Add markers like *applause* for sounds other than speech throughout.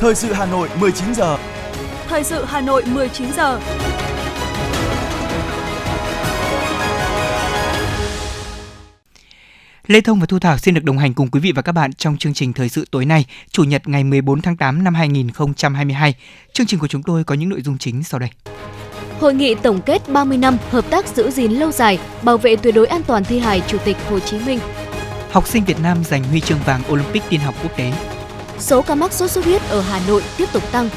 Thời sự Hà Nội 19 giờ. Thời sự Hà Nội 19 giờ. Lê Thông và Thu Thảo xin được đồng hành cùng quý vị và các bạn trong chương trình thời sự tối nay, Chủ nhật ngày 14 tháng 8 năm 2022. Chương trình của chúng tôi có những nội dung chính sau đây. Hội nghị tổng kết 30 năm hợp tác giữ gìn lâu dài, bảo vệ tuyệt đối an toàn thi hài Chủ tịch Hồ Chí Minh. Học sinh Việt Nam giành huy chương vàng Olympic tin học quốc tế. Số ca mắc sốt xuất huyết ở Hà Nội tiếp tục tăng.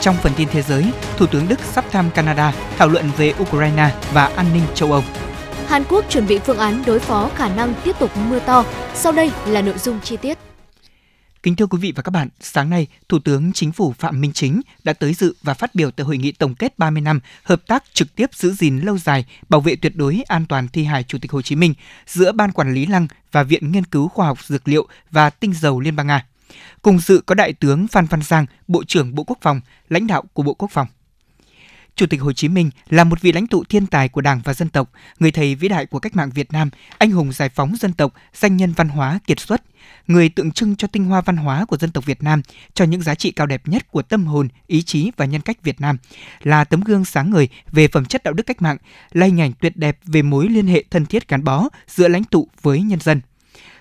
Trong phần tin thế giới, Thủ tướng Đức sắp thăm Canada thảo luận về Ukraine và an ninh châu Âu. Hàn Quốc chuẩn bị phương án đối phó khả năng tiếp tục mưa to. Sau đây là nội dung chi tiết. Kính thưa quý vị và các bạn, sáng nay, Thủ tướng Chính phủ Phạm Minh Chính đã tới dự và phát biểu tại hội nghị tổng kết 30 năm hợp tác trực tiếp giữ gìn lâu dài, bảo vệ tuyệt đối an toàn thi hài Chủ tịch Hồ Chí Minh giữa Ban Quản lý Lăng và Viện Nghiên cứu Khoa học Dược liệu và Tinh dầu Liên bang Nga. Cùng dự có Đại tướng Phan Văn Giang, Bộ trưởng Bộ Quốc phòng, lãnh đạo của Bộ Quốc phòng. Chủ tịch Hồ Chí Minh là một vị lãnh tụ thiên tài của Đảng và dân tộc, người thầy vĩ đại của cách mạng Việt Nam, anh hùng giải phóng dân tộc, danh nhân văn hóa kiệt xuất, người tượng trưng cho tinh hoa văn hóa của dân tộc Việt Nam, cho những giá trị cao đẹp nhất của tâm hồn, ý chí và nhân cách Việt Nam, là tấm gương sáng ngời về phẩm chất đạo đức cách mạng, là hình ảnh tuyệt đẹp về mối liên hệ thân thiết gắn bó giữa lãnh tụ với nhân dân.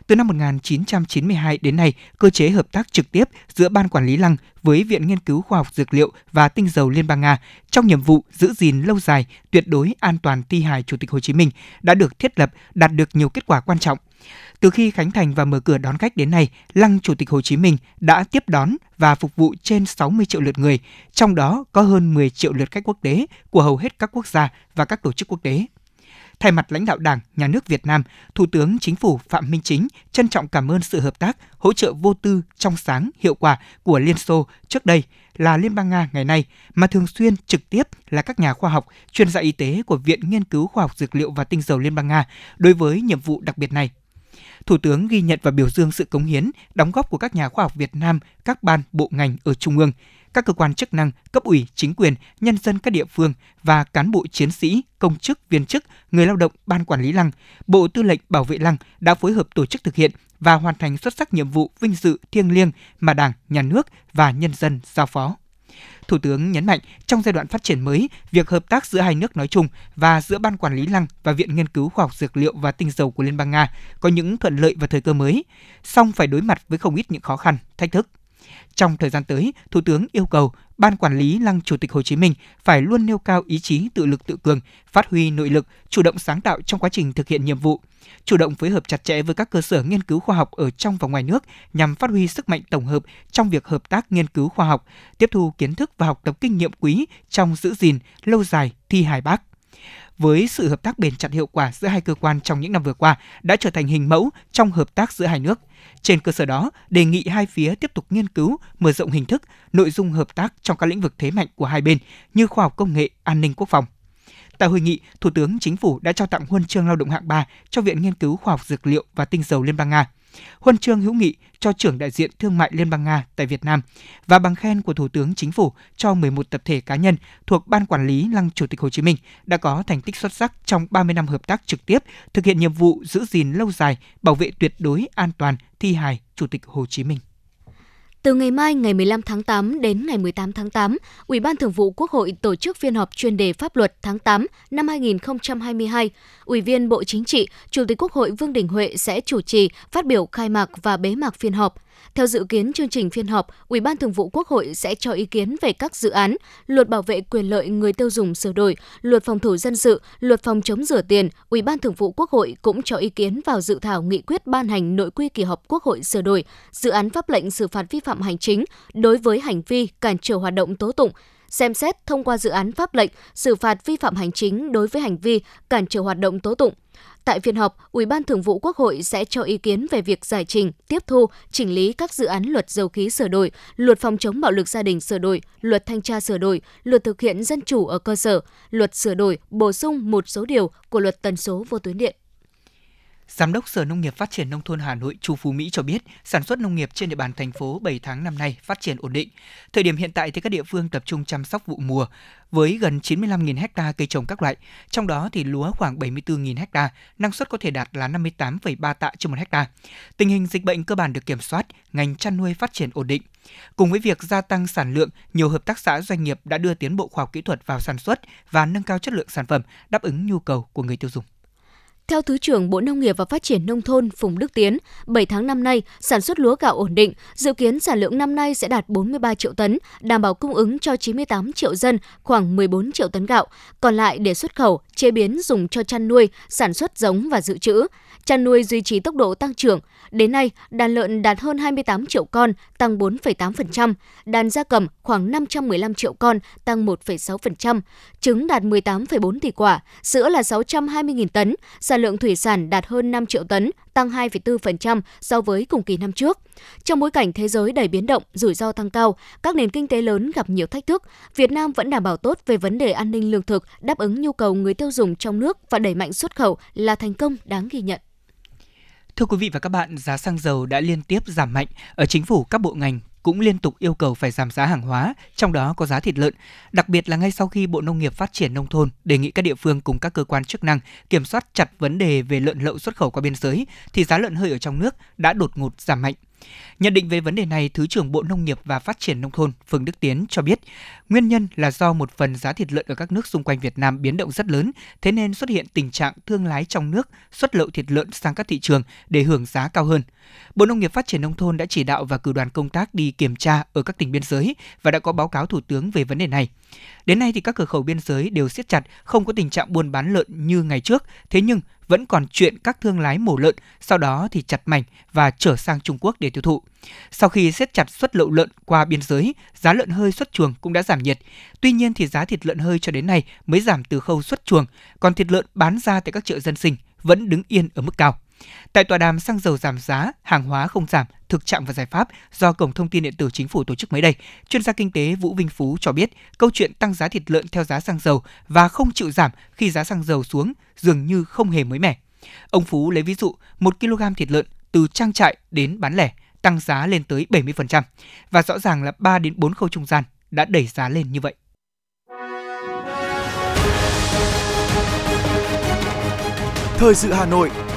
Từ năm 1992 đến nay, cơ chế hợp tác trực tiếp giữa Ban Quản lý Lăng với Viện Nghiên cứu Khoa học Dược liệu và Tinh dầu Liên bang Nga trong nhiệm vụ giữ gìn lâu dài, tuyệt đối an toàn thi hài Chủ tịch Hồ Chí Minh đã được thiết lập, đạt được nhiều kết quả quan trọng. Từ khi khánh thành và mở cửa đón khách đến nay, Lăng Chủ tịch Hồ Chí Minh đã tiếp đón và phục vụ trên 60 triệu lượt người, trong đó có hơn 10 triệu lượt khách quốc tế của hầu hết các quốc gia và các tổ chức quốc tế. Thay mặt lãnh đạo Đảng, Nhà nước Việt Nam, Thủ tướng Chính phủ Phạm Minh Chính trân trọng cảm ơn sự hợp tác, hỗ trợ vô tư, trong sáng, hiệu quả của Liên Xô trước đây là Liên bang Nga ngày nay, mà thường xuyên trực tiếp là các nhà khoa học, chuyên gia y tế của Viện Nghiên cứu Khoa học Dược liệu và Tinh dầu Liên bang Nga đối với nhiệm vụ đặc biệt này. Thủ tướng ghi nhận và biểu dương sự cống hiến, đóng góp của các nhà khoa học Việt Nam, các ban, bộ ngành ở Trung ương, các cơ quan chức năng, cấp ủy, chính quyền, nhân dân các địa phương và cán bộ chiến sĩ, công chức, viên chức, người lao động ban quản lý lăng, Bộ Tư lệnh Bảo vệ lăng đã phối hợp tổ chức thực hiện và hoàn thành xuất sắc nhiệm vụ vinh dự thiêng liêng mà Đảng, Nhà nước và nhân dân giao phó. Thủ tướng nhấn mạnh trong giai đoạn phát triển mới, việc hợp tác giữa hai nước nói chung và giữa Ban Quản lý Lăng và Viện Nghiên cứu Khoa học Dược liệu và Tinh dầu của Liên bang Nga có những thuận lợi và thời cơ mới, song phải đối mặt với không ít những khó khăn, thách thức. Trong thời gian tới, Thủ tướng yêu cầu Ban Quản lý Lăng Chủ tịch Hồ Chí Minh phải luôn nêu cao ý chí tự lực tự cường, phát huy nội lực, chủ động sáng tạo trong quá trình thực hiện nhiệm vụ, chủ động phối hợp chặt chẽ với các cơ sở nghiên cứu khoa học ở trong và ngoài nước nhằm phát huy sức mạnh tổng hợp trong việc hợp tác nghiên cứu khoa học, tiếp thu kiến thức và học tập kinh nghiệm quý trong giữ gìn lâu dài thi hài Bác với sự hợp tác bền chặt hiệu quả giữa hai cơ quan trong những năm vừa qua đã trở thành hình mẫu trong hợp tác giữa hai nước. Trên cơ sở đó, đề nghị hai phía tiếp tục nghiên cứu, mở rộng hình thức, nội dung hợp tác trong các lĩnh vực thế mạnh của hai bên như khoa học công nghệ, an ninh quốc phòng. Tại hội nghị, Thủ tướng Chính phủ đã trao tặng huân chương lao động hạng 3 cho Viện Nghiên cứu Khoa học Dược liệu và Tinh dầu Liên bang Nga, huân chương hữu nghị cho trưởng đại diện thương mại Liên bang Nga tại Việt Nam và bằng khen của Thủ tướng Chính phủ cho 11 tập thể cá nhân thuộc Ban Quản lý Lăng Chủ tịch Hồ Chí Minh đã có thành tích xuất sắc trong 30 năm hợp tác trực tiếp, thực hiện nhiệm vụ giữ gìn lâu dài, bảo vệ tuyệt đối an toàn thi hài Chủ tịch Hồ Chí Minh. Từ ngày mai ngày 15 tháng 8 đến ngày 18 tháng 8, Ủy ban Thường vụ Quốc hội tổ chức phiên họp chuyên đề pháp luật tháng 8 năm 2022. Ủy viên Bộ Chính trị, Chủ tịch Quốc hội Vương Đình Huệ sẽ chủ trì, phát biểu khai mạc và bế mạc phiên họp. Theo dự kiến chương trình phiên họp, Ủy ban Thường vụ Quốc hội sẽ cho ý kiến về các dự án Luật bảo vệ quyền lợi người tiêu dùng sửa đổi, Luật phòng thủ dân sự, Luật phòng chống rửa tiền. Ủy ban Thường vụ Quốc hội cũng cho ý kiến vào dự thảo nghị quyết ban hành nội quy kỳ họp Quốc hội sửa đổi, dự án pháp lệnh xử phạt vi phạm hành chính đối với hành vi cản trở hoạt động tố tụng, xem xét thông qua dự án pháp lệnh xử phạt vi phạm hành chính đối với hành vi cản trở hoạt động tố tụng. Tại phiên họp, Ủy ban Thường vụ Quốc hội sẽ cho ý kiến về việc giải trình, tiếp thu, chỉnh lý các dự án luật dầu khí sửa đổi, luật phòng chống bạo lực gia đình sửa đổi, luật thanh tra sửa đổi, luật thực hiện dân chủ ở cơ sở, luật sửa đổi, bổ sung một số điều của luật tần số vô tuyến điện. Giám đốc Sở Nông nghiệp Phát triển Nông thôn Hà Nội Chu Phú Mỹ cho biết, sản xuất nông nghiệp trên địa bàn thành phố 7 tháng năm nay phát triển ổn định. Thời điểm hiện tại thì các địa phương tập trung chăm sóc vụ mùa với gần 95.000 ha cây trồng các loại, trong đó thì lúa khoảng 74.000 ha, năng suất có thể đạt là 58,3 tạ trên một ha. Tình hình dịch bệnh cơ bản được kiểm soát, ngành chăn nuôi phát triển ổn định. Cùng với việc gia tăng sản lượng, nhiều hợp tác xã doanh nghiệp đã đưa tiến bộ khoa học kỹ thuật vào sản xuất và nâng cao chất lượng sản phẩm đáp ứng nhu cầu của người tiêu dùng. Theo Thứ trưởng Bộ Nông nghiệp và Phát triển Nông thôn Phùng Đức Tiến, 7 tháng năm nay, sản xuất lúa gạo ổn định, dự kiến sản lượng năm nay sẽ đạt 43 triệu tấn, đảm bảo cung ứng cho 98 triệu dân khoảng 14 triệu tấn gạo, còn lại để xuất khẩu, chế biến dùng cho chăn nuôi, sản xuất giống và dự trữ. Chăn nuôi duy trì tốc độ tăng trưởng. Đến nay, đàn lợn đạt hơn 28 triệu con, tăng 4,8%, đàn gia cầm khoảng 515 triệu con, tăng 1,6%, trứng đạt 18,4 tỷ quả, sữa là 620.000 tấn, sản lượng thủy sản đạt hơn 5 triệu tấn, tăng 2,4% so với cùng kỳ năm trước. Trong bối cảnh thế giới đầy biến động, rủi ro tăng cao, các nền kinh tế lớn gặp nhiều thách thức, Việt Nam vẫn đảm bảo tốt về vấn đề an ninh lương thực, đáp ứng nhu cầu người tiêu dùng trong nước và đẩy mạnh xuất khẩu là thành công đáng ghi nhận. Thưa quý vị và các bạn, giá xăng dầu đã liên tiếp giảm mạnh ở chính phủ các bộ ngành cũng liên tục yêu cầu phải giảm giá hàng hóa, trong đó có giá thịt lợn, đặc biệt là ngay sau khi Bộ Nông nghiệp Phát triển Nông thôn đề nghị các địa phương cùng các cơ quan chức năng kiểm soát chặt vấn đề về lợn lậu xuất khẩu qua biên giới, thì giá lợn hơi ở trong nước đã đột ngột giảm mạnh. Nhận định về vấn đề này, Thứ trưởng Bộ Nông nghiệp và Phát triển Nông thôn Phương Đức Tiến cho biết, nguyên nhân là do một phần giá thịt lợn ở các nước xung quanh Việt Nam biến động rất lớn, thế nên xuất hiện tình trạng thương lái trong nước xuất lậu thịt lợn sang các thị trường để hưởng giá cao hơn. Bộ Nông nghiệp Phát triển Nông thôn đã chỉ đạo và cử đoàn công tác đi kiểm tra ở các tỉnh biên giới và đã có báo cáo Thủ tướng về vấn đề này. Đến nay thì các cửa khẩu biên giới đều siết chặt, không có tình trạng buôn bán lợn như ngày trước, thế nhưng vẫn còn chuyện các thương lái mổ lợn, sau đó thì chặt mảnh và trở sang Trung Quốc để tiêu thụ. Sau khi siết chặt xuất lậu lợn qua biên giới, giá lợn hơi xuất chuồng cũng đã giảm nhiệt. Tuy nhiên thì giá thịt lợn hơi cho đến nay mới giảm từ khâu xuất chuồng, còn thịt lợn bán ra tại các chợ dân sinh vẫn đứng yên ở mức cao. Tại tọa đàm xăng dầu giảm giá, hàng hóa không giảm, thực trạng và giải pháp do Cổng Thông tin điện tử Chính phủ tổ chức mới đây, chuyên gia kinh tế Vũ Vinh Phú cho biết câu chuyện tăng giá thịt lợn theo giá xăng dầu và không chịu giảm khi giá xăng dầu xuống dường như không hề mới mẻ. Ông Phú lấy ví dụ 1 kg thịt lợn từ trang trại đến bán lẻ tăng giá lên tới 70% và rõ ràng là 3 đến 4 khâu trung gian đã đẩy giá lên như vậy. Thời sự Hà Nội,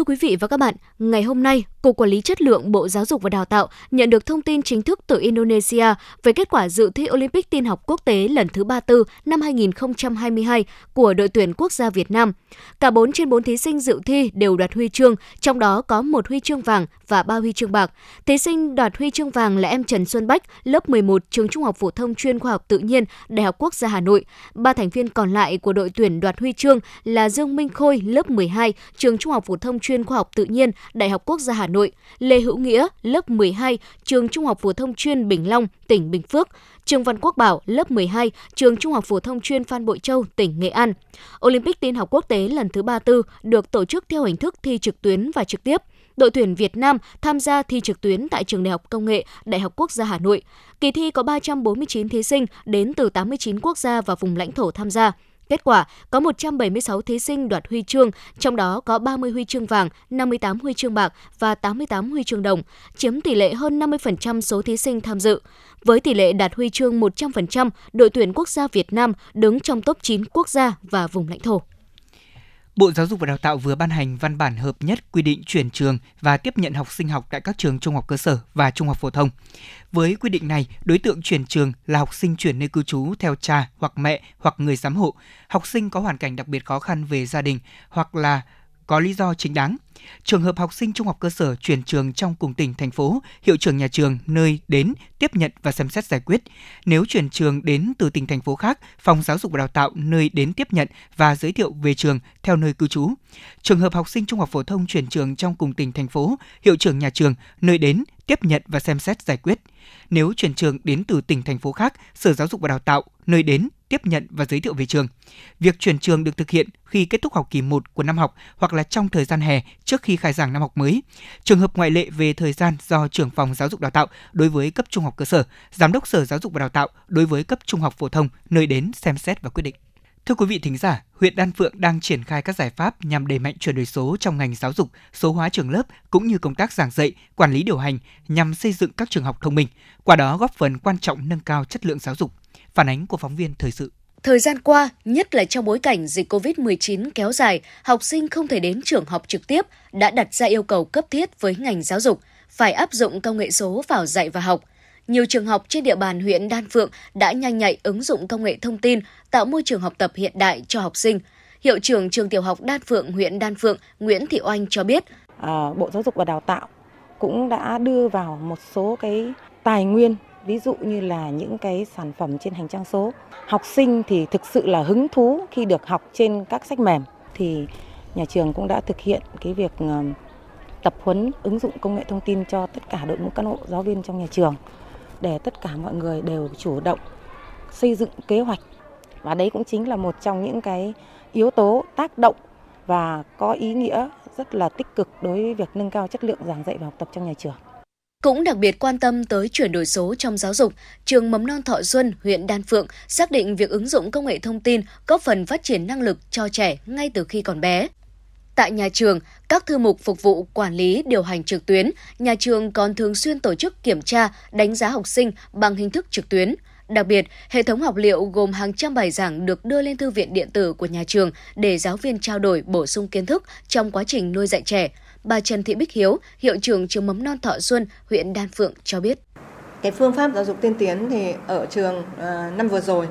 Thưa quý vị và các bạn, ngày hôm nay, Cục Quản lý Chất lượng Bộ Giáo dục và Đào tạo nhận được thông tin chính thức từ Indonesia về kết quả dự thi Olympic tin học quốc tế lần thứ 34 năm 2022 của đội tuyển quốc gia Việt Nam. Cả 4 trên 4 thí sinh dự thi đều đoạt huy chương, trong đó có một huy chương vàng và ba huy chương bạc. Thí sinh đoạt huy chương vàng là em Trần Xuân Bách, lớp 11 trường Trung học phổ thông chuyên khoa học tự nhiên, Đại học Quốc gia Hà Nội. Ba thành viên còn lại của đội tuyển đoạt huy chương là Dương Minh Khôi, lớp 12, trường Trung học phổ thông chuyên chuyên khoa học tự nhiên, Đại học Quốc gia Hà Nội, Lê Hữu Nghĩa, lớp 12, trường Trung học phổ thông chuyên Bình Long, tỉnh Bình Phước, Trương Văn Quốc Bảo, lớp 12, trường Trung học phổ thông chuyên Phan Bội Châu, tỉnh Nghệ An. Olympic tin học quốc tế lần thứ 34 được tổ chức theo hình thức thi trực tuyến và trực tiếp đội tuyển Việt Nam tham gia thi trực tuyến tại Trường Đại học Công nghệ Đại học Quốc gia Hà Nội. Kỳ thi có 349 thí sinh đến từ 89 quốc gia và vùng lãnh thổ tham gia. Kết quả, có 176 thí sinh đoạt huy chương, trong đó có 30 huy chương vàng, 58 huy chương bạc và 88 huy chương đồng, chiếm tỷ lệ hơn 50% số thí sinh tham dự. Với tỷ lệ đạt huy chương 100%, đội tuyển quốc gia Việt Nam đứng trong top 9 quốc gia và vùng lãnh thổ. Bộ Giáo dục và Đào tạo vừa ban hành văn bản hợp nhất quy định chuyển trường và tiếp nhận học sinh học tại các trường trung học cơ sở và trung học phổ thông. Với quy định này, đối tượng chuyển trường là học sinh chuyển nơi cư trú theo cha hoặc mẹ hoặc người giám hộ, học sinh có hoàn cảnh đặc biệt khó khăn về gia đình hoặc là có lý do chính đáng. Trường hợp học sinh trung học cơ sở chuyển trường trong cùng tỉnh, thành phố, hiệu trưởng nhà trường nơi đến tiếp nhận và xem xét giải quyết. Nếu chuyển trường đến từ tỉnh, thành phố khác, phòng giáo dục và đào tạo nơi đến tiếp nhận và giới thiệu về trường theo nơi cư trú. Trường hợp học sinh trung học phổ thông chuyển trường trong cùng tỉnh, thành phố, hiệu trưởng nhà trường nơi đến tiếp nhận và xem xét giải quyết. Nếu chuyển trường đến từ tỉnh, thành phố khác, Sở Giáo dục và Đào tạo nơi đến tiếp nhận và giới thiệu về trường. Việc chuyển trường được thực hiện khi kết thúc học kỳ 1 của năm học hoặc là trong thời gian hè trước khi khai giảng năm học mới. Trường hợp ngoại lệ về thời gian do trưởng phòng giáo dục đào tạo đối với cấp trung học cơ sở, giám đốc Sở Giáo dục và Đào tạo đối với cấp trung học phổ thông nơi đến xem xét và quyết định. Thưa quý vị thính giả, huyện Đan Phượng đang triển khai các giải pháp nhằm đẩy mạnh chuyển đổi số trong ngành giáo dục, số hóa trường lớp cũng như công tác giảng dạy, quản lý điều hành nhằm xây dựng các trường học thông minh, qua đó góp phần quan trọng nâng cao chất lượng giáo dục. Phản ánh của phóng viên thời sự. Thời gian qua, nhất là trong bối cảnh dịch COVID-19 kéo dài, học sinh không thể đến trường học trực tiếp đã đặt ra yêu cầu cấp thiết với ngành giáo dục phải áp dụng công nghệ số vào dạy và học. Nhiều trường học trên địa bàn huyện Đan Phượng đã nhanh nhạy ứng dụng công nghệ thông tin, tạo môi trường học tập hiện đại cho học sinh. Hiệu trưởng trường tiểu học Đan Phượng, huyện Đan Phượng, Nguyễn Thị Oanh cho biết. À, Bộ Giáo dục và Đào tạo cũng đã đưa vào một số cái tài nguyên ví dụ như là những cái sản phẩm trên hành trang số. Học sinh thì thực sự là hứng thú khi được học trên các sách mềm thì nhà trường cũng đã thực hiện cái việc ờ, tập huấn ứng dụng công nghệ thông tin cho tất cả đội ngũ cán bộ, giáo viên trong nhà trường, để tất cả mọi người đều chủ động xây dựng kế hoạch và đấy cũng chính là một trong những cái yếu tố tác động và có ý nghĩa rất là tích cực đối với việc nâng cao chất lượng giảng dạy và học tập trong nhà trường. Cũng đặc biệt quan tâm tới chuyển đổi số trong giáo dục, trường Mầm non Thọ Xuân, huyện Đan Phượng xác định việc ứng dụng công nghệ thông tin góp phần phát triển năng lực cho trẻ ngay từ khi còn bé. Tại nhà trường, các thư mục phục vụ quản lý điều hành trực tuyến, nhà trường còn thường xuyên tổ chức kiểm tra, đánh giá học sinh bằng hình thức trực tuyến. Đặc biệt, hệ thống học liệu gồm hàng trăm bài giảng được đưa lên thư viện điện tử của nhà trường để giáo viên trao đổi bổ sung kiến thức trong quá trình nuôi dạy trẻ. Bà Trần Thị Bích Hiếu, hiệu trưởng trường mầm non Thọ Xuân, huyện Đan Phượng cho biết. Cái phương pháp giáo dục tiên tiến thì ở trường uh, năm vừa rồi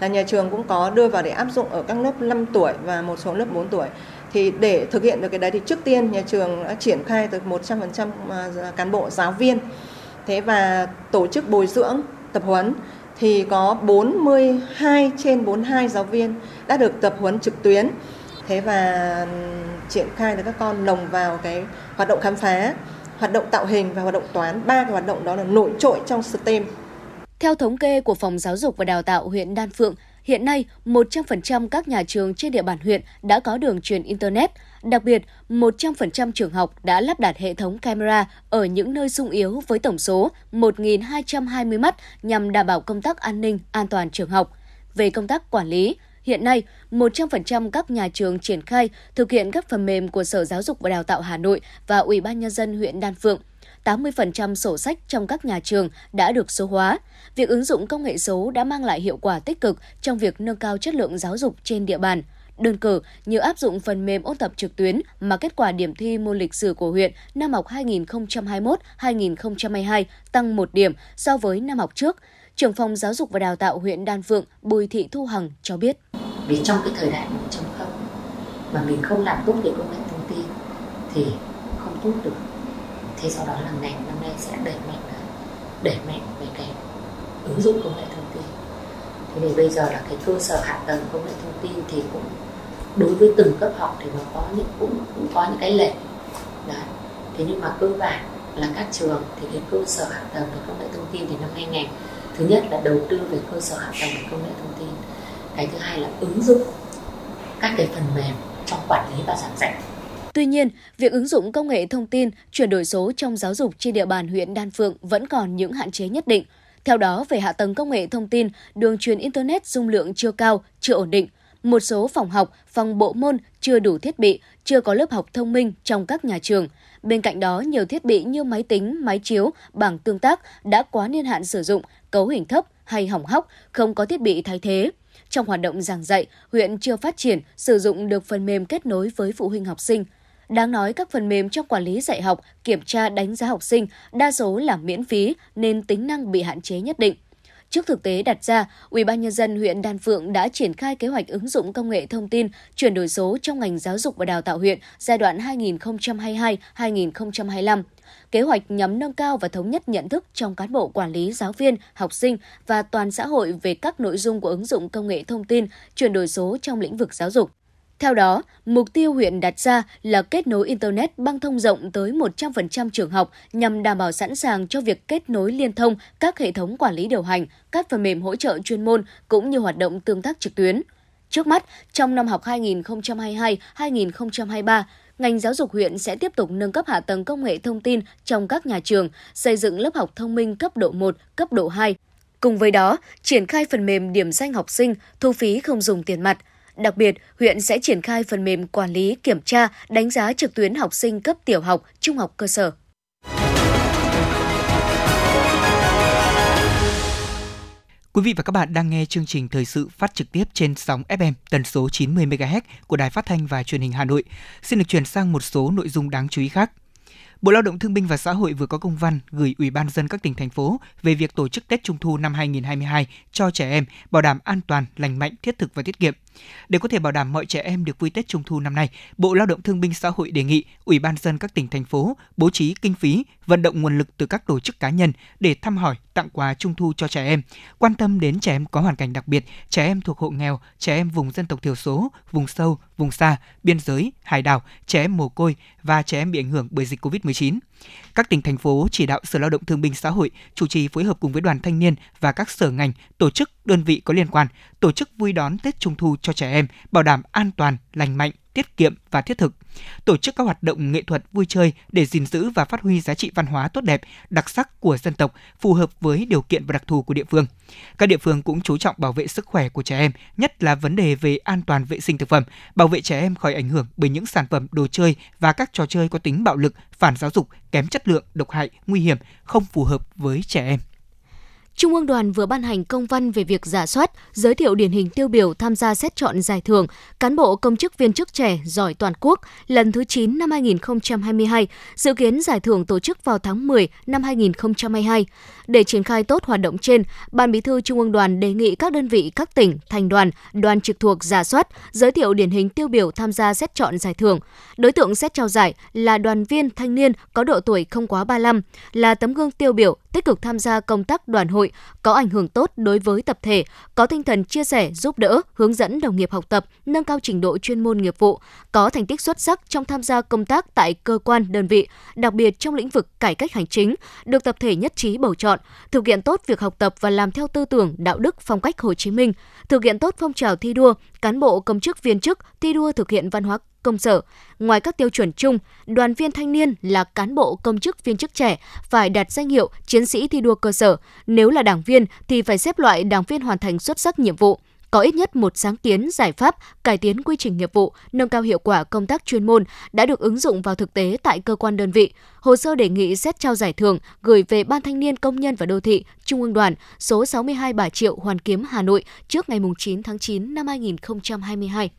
là nhà trường cũng có đưa vào để áp dụng ở các lớp 5 tuổi và một số lớp 4 tuổi. Thì để thực hiện được cái đấy thì trước tiên nhà trường đã triển khai từ 100% à, cán bộ giáo viên. Thế và tổ chức bồi dưỡng tập huấn. Thì có 42 trên 42 giáo viên đã được tập huấn trực tuyến. Thế và triển khai được các con lồng vào cái hoạt động khám phá hoạt động tạo hình và hoạt động toán ba cái hoạt động đó là nổi trội trong STEM theo thống kê của Phòng Giáo dục và Đào tạo huyện Đan Phượng, Hiện nay, 100% các nhà trường trên địa bàn huyện đã có đường truyền Internet. Đặc biệt, 100% trường học đã lắp đặt hệ thống camera ở những nơi sung yếu với tổng số 1.220 mắt nhằm đảm bảo công tác an ninh, an toàn trường học. Về công tác quản lý, Hiện nay, 100% các nhà trường triển khai thực hiện các phần mềm của Sở Giáo dục và Đào tạo Hà Nội và Ủy ban Nhân dân huyện Đan Phượng – 80% sổ sách trong các nhà trường đã được số hóa. Việc ứng dụng công nghệ số đã mang lại hiệu quả tích cực trong việc nâng cao chất lượng giáo dục trên địa bàn. Đơn cử như áp dụng phần mềm ôn tập trực tuyến mà kết quả điểm thi môn lịch sử của huyện năm học 2021-2022 tăng 1 điểm so với năm học trước. Trưởng phòng Giáo dục và Đào tạo huyện Đan Phượng, Bùi Thị Thu Hằng cho biết. Vì trong cái thời đại 1.0 mà mình không làm tốt về công nghệ thông tin thì không tốt được. Thế sau đó là ngành năm nay sẽ đẩy mạnh đẩy mạnh về cái ứng dụng công nghệ thông tin. Thế thì bây giờ là cái cơ sở hạ tầng công nghệ thông tin thì cũng đối với từng cấp học thì nó có những, cũng cũng có những cái lệch. Đấy. Thế nhưng mà cơ bản là các trường thì cái cơ sở hạ tầng về công nghệ thông tin thì năm nay ngành thứ nhất là đầu tư về cơ sở hạ tầng về công nghệ thông tin cái thứ hai là ứng dụng các cái phần mềm trong quản lý và giảng dạy Tuy nhiên, việc ứng dụng công nghệ thông tin, chuyển đổi số trong giáo dục trên địa bàn huyện Đan Phượng vẫn còn những hạn chế nhất định. Theo đó, về hạ tầng công nghệ thông tin, đường truyền Internet dung lượng chưa cao, chưa ổn định. Một số phòng học, phòng bộ môn chưa đủ thiết bị, chưa có lớp học thông minh trong các nhà trường. Bên cạnh đó, nhiều thiết bị như máy tính, máy chiếu, bảng tương tác đã quá niên hạn sử dụng, cấu hình thấp hay hỏng hóc, không có thiết bị thay thế. Trong hoạt động giảng dạy, huyện chưa phát triển, sử dụng được phần mềm kết nối với phụ huynh học sinh – Đáng nói các phần mềm trong quản lý dạy học, kiểm tra đánh giá học sinh đa số là miễn phí nên tính năng bị hạn chế nhất định. Trước thực tế đặt ra, Ủy ban nhân dân huyện Đan Phượng đã triển khai kế hoạch ứng dụng công nghệ thông tin chuyển đổi số trong ngành giáo dục và đào tạo huyện giai đoạn 2022-2025. Kế hoạch nhằm nâng cao và thống nhất nhận thức trong cán bộ quản lý giáo viên, học sinh và toàn xã hội về các nội dung của ứng dụng công nghệ thông tin chuyển đổi số trong lĩnh vực giáo dục. Theo đó, mục tiêu huyện đặt ra là kết nối Internet băng thông rộng tới 100% trường học nhằm đảm bảo sẵn sàng cho việc kết nối liên thông các hệ thống quản lý điều hành, các phần mềm hỗ trợ chuyên môn cũng như hoạt động tương tác trực tuyến. Trước mắt, trong năm học 2022-2023, ngành giáo dục huyện sẽ tiếp tục nâng cấp hạ tầng công nghệ thông tin trong các nhà trường, xây dựng lớp học thông minh cấp độ 1, cấp độ 2. Cùng với đó, triển khai phần mềm điểm danh học sinh, thu phí không dùng tiền mặt – Đặc biệt, huyện sẽ triển khai phần mềm quản lý, kiểm tra, đánh giá trực tuyến học sinh cấp tiểu học, trung học cơ sở. Quý vị và các bạn đang nghe chương trình thời sự phát trực tiếp trên sóng FM tần số 90 MHz của Đài Phát thanh và Truyền hình Hà Nội. Xin được chuyển sang một số nội dung đáng chú ý khác. Bộ Lao động Thương binh và Xã hội vừa có công văn gửi Ủy ban dân các tỉnh thành phố về việc tổ chức Tết Trung thu năm 2022 cho trẻ em, bảo đảm an toàn, lành mạnh, thiết thực và tiết kiệm. Để có thể bảo đảm mọi trẻ em được vui Tết Trung thu năm nay, Bộ Lao động Thương binh Xã hội đề nghị Ủy ban dân các tỉnh thành phố bố trí kinh phí, vận động nguồn lực từ các tổ chức cá nhân để thăm hỏi, tặng quà Trung thu cho trẻ em, quan tâm đến trẻ em có hoàn cảnh đặc biệt, trẻ em thuộc hộ nghèo, trẻ em vùng dân tộc thiểu số, vùng sâu, vùng xa, biên giới, hải đảo, trẻ em mồ côi và trẻ em bị ảnh hưởng bởi dịch COVID-19. Các tỉnh thành phố chỉ đạo Sở Lao động Thương binh Xã hội chủ trì phối hợp cùng với đoàn thanh niên và các sở ngành, tổ chức, đơn vị có liên quan tổ chức vui đón Tết Trung thu cho trẻ em, bảo đảm an toàn, lành mạnh, tiết kiệm và thiết thực. Tổ chức các hoạt động nghệ thuật vui chơi để gìn giữ và phát huy giá trị văn hóa tốt đẹp, đặc sắc của dân tộc phù hợp với điều kiện và đặc thù của địa phương. Các địa phương cũng chú trọng bảo vệ sức khỏe của trẻ em, nhất là vấn đề về an toàn vệ sinh thực phẩm, bảo vệ trẻ em khỏi ảnh hưởng bởi những sản phẩm đồ chơi và các trò chơi có tính bạo lực, phản giáo dục, kém chất lượng, độc hại, nguy hiểm, không phù hợp với trẻ em. Trung ương đoàn vừa ban hành công văn về việc giả soát, giới thiệu điển hình tiêu biểu tham gia xét chọn giải thưởng cán bộ công chức viên chức trẻ giỏi toàn quốc lần thứ 9 năm 2022, dự kiến giải thưởng tổ chức vào tháng 10 năm 2022. Để triển khai tốt hoạt động trên, Ban Bí thư Trung ương đoàn đề nghị các đơn vị các tỉnh, thành đoàn, đoàn trực thuộc giả soát, giới thiệu điển hình tiêu biểu tham gia xét chọn giải thưởng. Đối tượng xét trao giải là đoàn viên thanh niên có độ tuổi không quá 35, là tấm gương tiêu biểu tích cực tham gia công tác đoàn hội, có ảnh hưởng tốt đối với tập thể, có tinh thần chia sẻ, giúp đỡ, hướng dẫn đồng nghiệp học tập, nâng cao trình độ chuyên môn nghiệp vụ, có thành tích xuất sắc trong tham gia công tác tại cơ quan, đơn vị, đặc biệt trong lĩnh vực cải cách hành chính, được tập thể nhất trí bầu chọn, thực hiện tốt việc học tập và làm theo tư tưởng, đạo đức, phong cách Hồ Chí Minh, thực hiện tốt phong trào thi đua, cán bộ công chức viên chức thi đua thực hiện văn hóa công sở. Ngoài các tiêu chuẩn chung, đoàn viên thanh niên là cán bộ công chức viên chức trẻ phải đạt danh hiệu chiến sĩ thi đua cơ sở. Nếu là đảng viên thì phải xếp loại đảng viên hoàn thành xuất sắc nhiệm vụ có ít nhất một sáng kiến, giải pháp, cải tiến quy trình nghiệp vụ, nâng cao hiệu quả công tác chuyên môn đã được ứng dụng vào thực tế tại cơ quan đơn vị. Hồ sơ đề nghị xét trao giải thưởng gửi về Ban Thanh niên Công nhân và Đô thị, Trung ương đoàn, số 62 Bà Triệu, Hoàn Kiếm, Hà Nội trước ngày 9 tháng 9 năm 2022.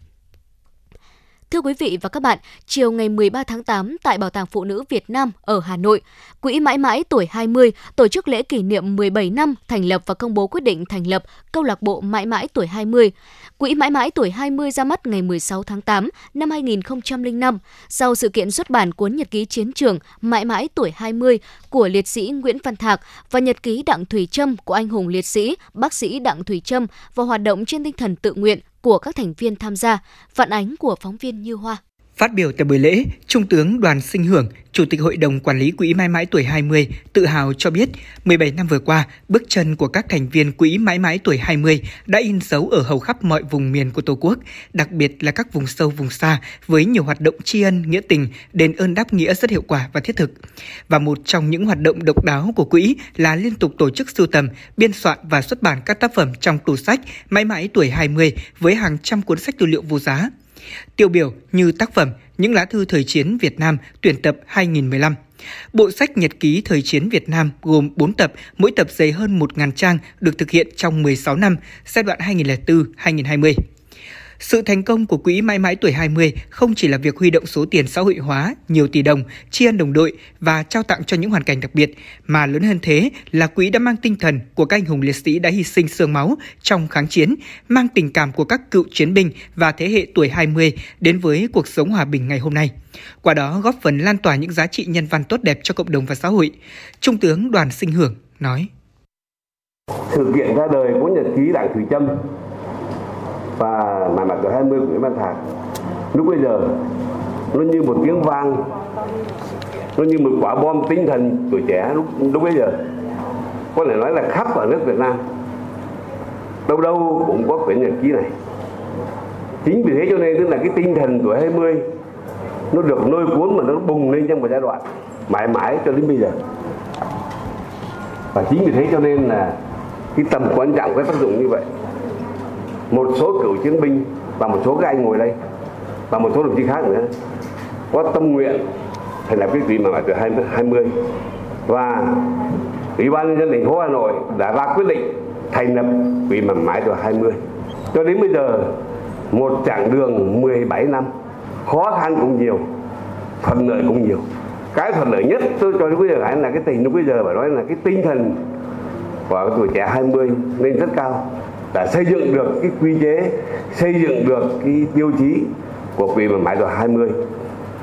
Thưa quý vị và các bạn, chiều ngày 13 tháng 8 tại Bảo tàng Phụ nữ Việt Nam ở Hà Nội, Quỹ Mãi Mãi Tuổi 20 tổ chức lễ kỷ niệm 17 năm thành lập và công bố quyết định thành lập Câu lạc bộ Mãi Mãi Tuổi 20. Quỹ Mãi Mãi Tuổi 20 ra mắt ngày 16 tháng 8 năm 2005 sau sự kiện xuất bản cuốn nhật ký chiến trường Mãi Mãi Tuổi 20 của liệt sĩ Nguyễn Văn Thạc và nhật ký Đặng Thủy Trâm của anh hùng liệt sĩ bác sĩ Đặng Thủy Trâm và hoạt động trên tinh thần tự nguyện của các thành viên tham gia, phản ánh của phóng viên Như Hoa. Phát biểu tại buổi lễ, Trung tướng Đoàn Sinh Hưởng, Chủ tịch Hội đồng Quản lý Quỹ Mãi Mãi Tuổi 20, tự hào cho biết 17 năm vừa qua, bước chân của các thành viên Quỹ Mãi Mãi Tuổi 20 đã in dấu ở hầu khắp mọi vùng miền của Tổ quốc, đặc biệt là các vùng sâu vùng xa với nhiều hoạt động tri ân, nghĩa tình, đền ơn đáp nghĩa rất hiệu quả và thiết thực. Và một trong những hoạt động độc đáo của Quỹ là liên tục tổ chức sưu tầm, biên soạn và xuất bản các tác phẩm trong tủ sách Mãi Mãi Tuổi 20 với hàng trăm cuốn sách tư liệu vô giá. Tiêu biểu như tác phẩm Những lá thư thời chiến Việt Nam tuyển tập 2015. Bộ sách Nhật ký Thời chiến Việt Nam gồm 4 tập, mỗi tập dày hơn 1.000 trang, được thực hiện trong 16 năm, giai đoạn 2004-2020. Sự thành công của Quỹ Mãi Mãi Tuổi 20 không chỉ là việc huy động số tiền xã hội hóa nhiều tỷ đồng, tri ân đồng đội và trao tặng cho những hoàn cảnh đặc biệt, mà lớn hơn thế là quỹ đã mang tinh thần của các anh hùng liệt sĩ đã hy sinh sương máu trong kháng chiến, mang tình cảm của các cựu chiến binh và thế hệ tuổi 20 đến với cuộc sống hòa bình ngày hôm nay. Qua đó góp phần lan tỏa những giá trị nhân văn tốt đẹp cho cộng đồng và xã hội. Trung tướng Đoàn Sinh Hưởng nói. Sự kiện ra đời của nhật ký Đảng Thủy Trâm và mãi mãi tuổi 20 của Nguyễn Văn Thạc, lúc bây giờ, nó như một tiếng vang, nó như một quả bom tinh thần tuổi trẻ lúc lúc bây giờ. Có thể nói là khắp ở nước Việt Nam, đâu đâu cũng có quyển nhật ký này. Chính vì thế cho nên tức là cái tinh thần tuổi 20 nó được nôi cuốn mà nó bùng lên trong một giai đoạn mãi mãi cho đến bây giờ. Và chính vì thế cho nên là cái tầm quan trọng cái tác dụng như vậy một số cựu chiến binh và một số các anh ngồi đây, và một số đồng chí khác nữa, có tâm nguyện thành lập cái quỹ mãi mãi tuổi 20 và Ủy ban nhân dân thành phố Hà Nội đã ra quyết định thành lập quỹ mãi mãi tuổi 20 cho đến bây giờ, một chặng đường 17 năm, khó khăn cũng nhiều, thuận lợi cũng nhiều. Cái thuận lợi nhất tôi cho đến bây giờ là cái tình lúc bây giờ phải nói là cái tinh thần của tuổi trẻ 20 lên rất cao đã xây dựng được cái quy chế xây dựng được cái tiêu chí của quỹ mãi mãi tuổi 20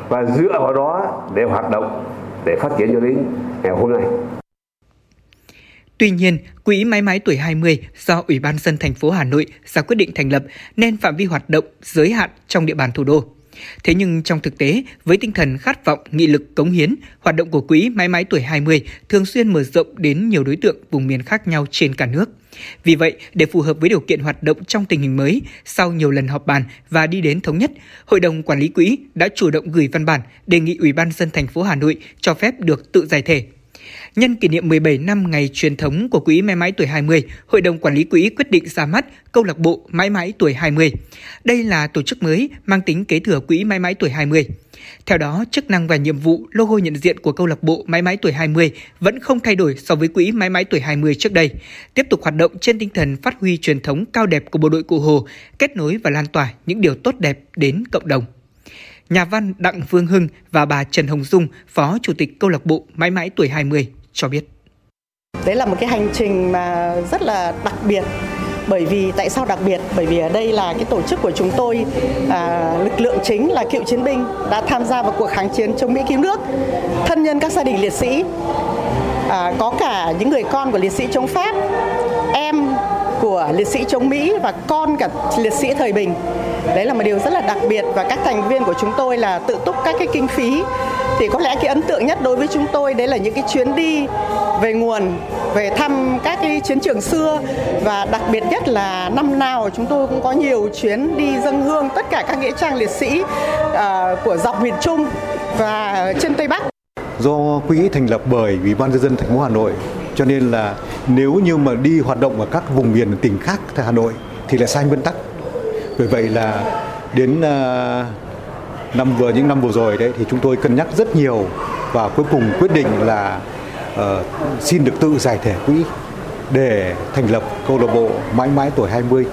và dựa vào đó để hoạt động để phát triển cho đến ngày hôm nay. Tuy nhiên, Quỹ Mãi Mãi Tuổi 20 do Ủy ban dân thành phố Hà Nội ra quyết định thành lập nên phạm vi hoạt động giới hạn trong địa bàn thủ đô. Thế nhưng trong thực tế, với tinh thần khát vọng, nghị lực cống hiến, hoạt động của Quỹ Mãi Mãi Tuổi 20 thường xuyên mở rộng đến nhiều đối tượng vùng miền khác nhau trên cả nước. Vì vậy, để phù hợp với điều kiện hoạt động trong tình hình mới, sau nhiều lần họp bàn và đi đến thống nhất, Hội đồng Quản lý Quỹ đã chủ động gửi văn bản đề nghị Ủy ban dân thành phố Hà Nội cho phép được tự giải thể Nhân kỷ niệm 17 năm ngày truyền thống của Quỹ Mãi Mãi Tuổi 20, Hội đồng Quản lý Quỹ quyết định ra mắt câu lạc bộ Mãi Mãi Tuổi 20. Đây là tổ chức mới mang tính kế thừa Quỹ Mãi Mãi Tuổi 20. Theo đó, chức năng và nhiệm vụ logo nhận diện của câu lạc bộ Mãi Mãi Tuổi 20 vẫn không thay đổi so với Quỹ Mãi Mãi Tuổi 20 trước đây, tiếp tục hoạt động trên tinh thần phát huy truyền thống cao đẹp của bộ đội Cụ Hồ, kết nối và lan tỏa những điều tốt đẹp đến cộng đồng nhà văn Đặng Phương Hưng và bà Trần Hồng Dung, Phó Chủ tịch câu lạc bộ Mãi Mãi Tuổi 20 cho biết. Đấy là một cái hành trình mà rất là đặc biệt bởi vì tại sao đặc biệt bởi vì ở đây là cái tổ chức của chúng tôi à, lực lượng chính là cựu chiến binh đã tham gia vào cuộc kháng chiến chống mỹ cứu nước thân nhân các gia đình liệt sĩ à, có cả những người con của liệt sĩ chống pháp em của liệt sĩ chống mỹ và con cả liệt sĩ thời bình đấy là một điều rất là đặc biệt và các thành viên của chúng tôi là tự túc các cái kinh phí thì có lẽ cái ấn tượng nhất đối với chúng tôi đấy là những cái chuyến đi về nguồn về thăm các cái chiến trường xưa và đặc biệt nhất là năm nào chúng tôi cũng có nhiều chuyến đi dân hương tất cả các nghĩa trang liệt sĩ uh, của dọc miền Trung và trên Tây Bắc. Do quỹ thành lập bởi Ủy ban nhân dân thành phố Hà Nội cho nên là nếu như mà đi hoạt động ở các vùng miền tỉnh khác tại Hà Nội thì lại sai nguyên tắc. Vì vậy là đến uh, năm vừa những năm vừa rồi đấy thì chúng tôi cân nhắc rất nhiều và cuối cùng quyết định là uh, xin được tự giải thể quỹ để thành lập câu lạc bộ mãi mãi tuổi 20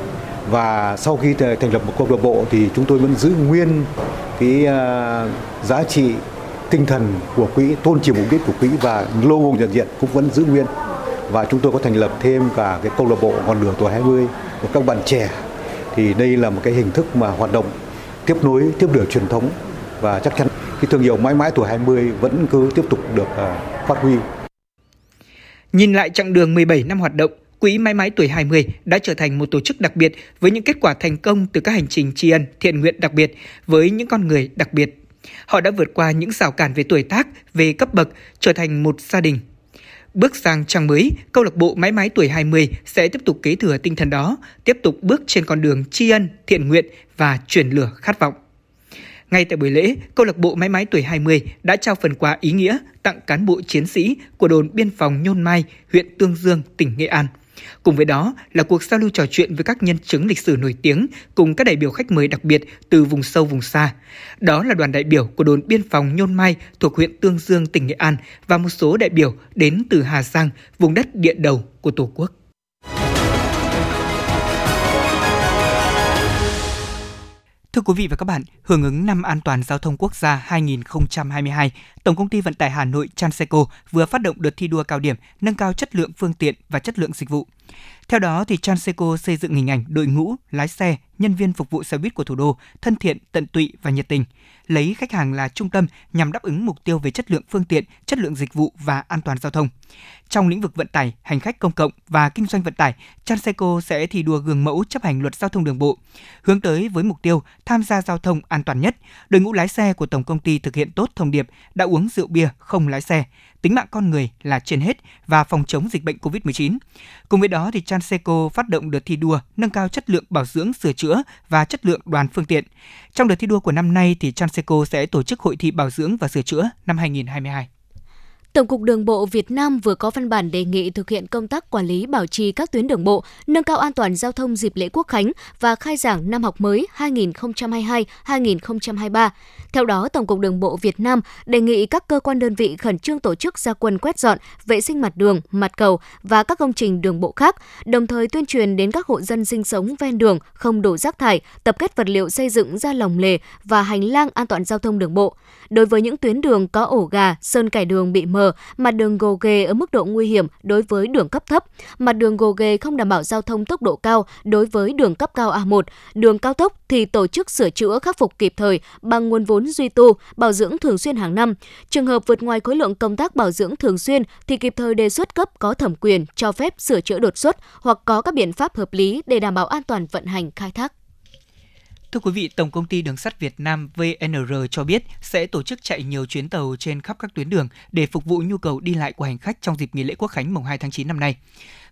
và sau khi thành lập một câu lạc bộ thì chúng tôi vẫn giữ nguyên cái uh, giá trị tinh thần của quỹ tôn trì mục đích của quỹ và logo nhận diện cũng vẫn giữ nguyên. Và chúng tôi có thành lập thêm cả cái câu lạc bộ ngọn lửa tuổi 20 của các bạn trẻ thì đây là một cái hình thức mà hoạt động tiếp nối tiếp lửa truyền thống và chắc chắn cái thương hiệu mãi mãi tuổi 20 vẫn cứ tiếp tục được ờ, phát huy. Nhìn lại chặng đường 17 năm hoạt động, Quỹ Mãi Mãi Tuổi 20 đã trở thành một tổ chức đặc biệt với những kết quả thành công từ các hành trình tri ân, thiện nguyện đặc biệt với những con người đặc biệt. Họ đã vượt qua những rào cản về tuổi tác, về cấp bậc, trở thành một gia đình. Bước sang trang mới, câu lạc bộ Mãi Mãi Tuổi 20 sẽ tiếp tục kế thừa tinh thần đó, tiếp tục bước trên con đường tri ân, thiện nguyện và chuyển lửa khát vọng. Ngay tại buổi lễ, câu lạc bộ Mãi Mãi Tuổi 20 đã trao phần quà ý nghĩa tặng cán bộ chiến sĩ của đồn biên phòng Nhôn Mai, huyện Tương Dương, tỉnh Nghệ An – Cùng với đó là cuộc giao lưu trò chuyện với các nhân chứng lịch sử nổi tiếng cùng các đại biểu khách mời đặc biệt từ vùng sâu vùng xa. Đó là đoàn đại biểu của đồn biên phòng Nhôn Mai thuộc huyện Tương Dương, tỉnh Nghệ An và một số đại biểu đến từ Hà Giang, vùng đất địa đầu của Tổ quốc. Thưa quý vị và các bạn, hưởng ứng năm an toàn giao thông quốc gia 2022, Tổng công ty Vận tải Hà Nội Transeco vừa phát động đợt thi đua cao điểm nâng cao chất lượng phương tiện và chất lượng dịch vụ. Theo đó, thì Transeco xây dựng hình ảnh đội ngũ, lái xe, nhân viên phục vụ xe buýt của thủ đô thân thiện, tận tụy và nhiệt tình, lấy khách hàng là trung tâm nhằm đáp ứng mục tiêu về chất lượng phương tiện, chất lượng dịch vụ và an toàn giao thông. Trong lĩnh vực vận tải, hành khách công cộng và kinh doanh vận tải, Transeco sẽ thi đua gương mẫu chấp hành luật giao thông đường bộ, hướng tới với mục tiêu tham gia giao thông an toàn nhất. Đội ngũ lái xe của tổng công ty thực hiện tốt thông điệp đã uống rượu bia không lái xe, tính mạng con người là trên hết và phòng chống dịch bệnh COVID-19. Cùng với đó thì Transeco phát động đợt thi đua nâng cao chất lượng bảo dưỡng, sửa chữa và chất lượng đoàn phương tiện. Trong đợt thi đua của năm nay thì Transeco sẽ tổ chức hội thi bảo dưỡng và sửa chữa năm 2022. Tổng cục Đường bộ Việt Nam vừa có văn bản đề nghị thực hiện công tác quản lý bảo trì các tuyến đường bộ, nâng cao an toàn giao thông dịp lễ Quốc khánh và khai giảng năm học mới 2022-2023. Theo đó, Tổng cục Đường bộ Việt Nam đề nghị các cơ quan đơn vị khẩn trương tổ chức gia quân quét dọn, vệ sinh mặt đường, mặt cầu và các công trình đường bộ khác, đồng thời tuyên truyền đến các hộ dân sinh sống ven đường không đổ rác thải, tập kết vật liệu xây dựng ra lòng lề và hành lang an toàn giao thông đường bộ. Đối với những tuyến đường có ổ gà, sơn cải đường bị mờ, mặt đường gồ ghề ở mức độ nguy hiểm đối với đường cấp thấp, mặt đường gồ ghề không đảm bảo giao thông tốc độ cao đối với đường cấp cao A1, đường cao tốc thì tổ chức sửa chữa khắc phục kịp thời bằng nguồn vốn duy tu, bảo dưỡng thường xuyên hàng năm. Trường hợp vượt ngoài khối lượng công tác bảo dưỡng thường xuyên thì kịp thời đề xuất cấp có thẩm quyền cho phép sửa chữa đột xuất hoặc có các biện pháp hợp lý để đảm bảo an toàn vận hành khai thác. Thưa quý vị, Tổng công ty Đường sắt Việt Nam VNR cho biết sẽ tổ chức chạy nhiều chuyến tàu trên khắp các tuyến đường để phục vụ nhu cầu đi lại của hành khách trong dịp nghỉ lễ Quốc khánh mùng 2 tháng 9 năm nay.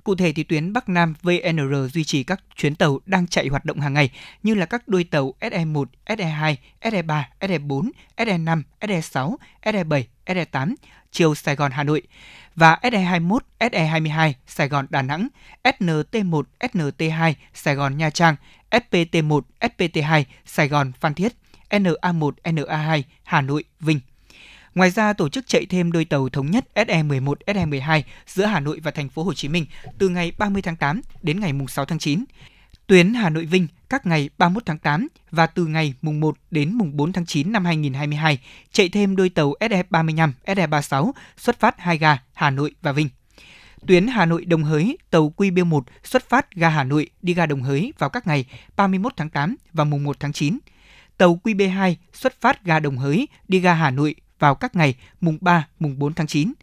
Cụ thể thì tuyến Bắc Nam VNR duy trì các chuyến tàu đang chạy hoạt động hàng ngày như là các đôi tàu SE1, SE2, SE3, SE4, SE5, SE6, SE7, SE8 chiều Sài Gòn Hà Nội và SE21, SE22 Sài Gòn Đà Nẵng, SNT1, SNT2 Sài Gòn Nha Trang, SPT1, SPT2 Sài Gòn Phan Thiết, NA1, NA2 Hà Nội Vinh. Ngoài ra, tổ chức chạy thêm đôi tàu thống nhất SE11, SE12 giữa Hà Nội và thành phố Hồ Chí Minh từ ngày 30 tháng 8 đến ngày 6 tháng 9. Tuyến Hà Nội Vinh các ngày 31 tháng 8 và từ ngày mùng 1 đến mùng 4 tháng 9 năm 2022 chạy thêm đôi tàu SE35, SE36 xuất phát hai ga Hà Nội và Vinh. Tuyến Hà Nội Đồng Hới, tàu QB1 xuất phát ga Hà Nội đi ga Đồng Hới vào các ngày 31 tháng 8 và mùng 1 tháng 9. Tàu QB2 xuất phát ga Đồng Hới đi ga Hà Nội vào các ngày mùng 3, mùng 4 tháng 9.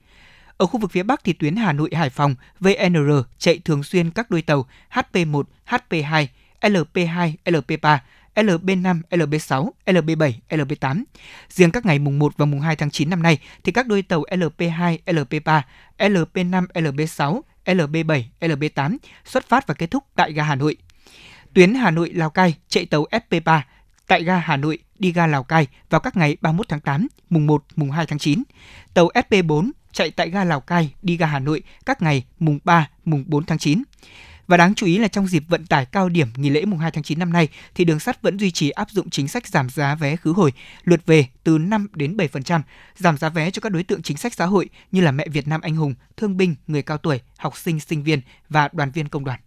Ở khu vực phía Bắc thì tuyến Hà Nội Hải Phòng VNR chạy thường xuyên các đôi tàu HP1, HP2, LP2, LP3, LB5, LB6, LB7, LB8. Riêng các ngày mùng 1 và mùng 2 tháng 9 năm nay thì các đôi tàu LP2, LP3, LP5, LB6, LB7, LB8 xuất phát và kết thúc tại ga Hà Nội. Tuyến Hà Nội Lào Cai chạy tàu SP3 tại ga Hà Nội đi ga Lào Cai vào các ngày 31 tháng 8, mùng 1, mùng 2 tháng 9. Tàu SP4 chạy tại ga Lào Cai đi ga Hà Nội các ngày mùng 3, mùng 4 tháng 9. Và đáng chú ý là trong dịp vận tải cao điểm nghỉ lễ mùng 2 tháng 9 năm nay thì đường sắt vẫn duy trì áp dụng chính sách giảm giá vé khứ hồi lượt về từ 5 đến 7%, giảm giá vé cho các đối tượng chính sách xã hội như là mẹ Việt Nam anh hùng, thương binh, người cao tuổi, học sinh, sinh viên và đoàn viên công đoàn.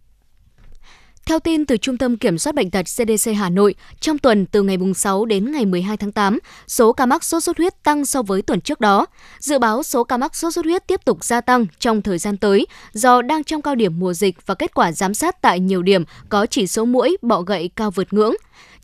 Theo tin từ Trung tâm Kiểm soát Bệnh tật CDC Hà Nội, trong tuần từ ngày 6 đến ngày 12 tháng 8, số ca mắc sốt xuất huyết tăng so với tuần trước đó. Dự báo số ca mắc sốt xuất huyết tiếp tục gia tăng trong thời gian tới do đang trong cao điểm mùa dịch và kết quả giám sát tại nhiều điểm có chỉ số mũi, bọ gậy cao vượt ngưỡng.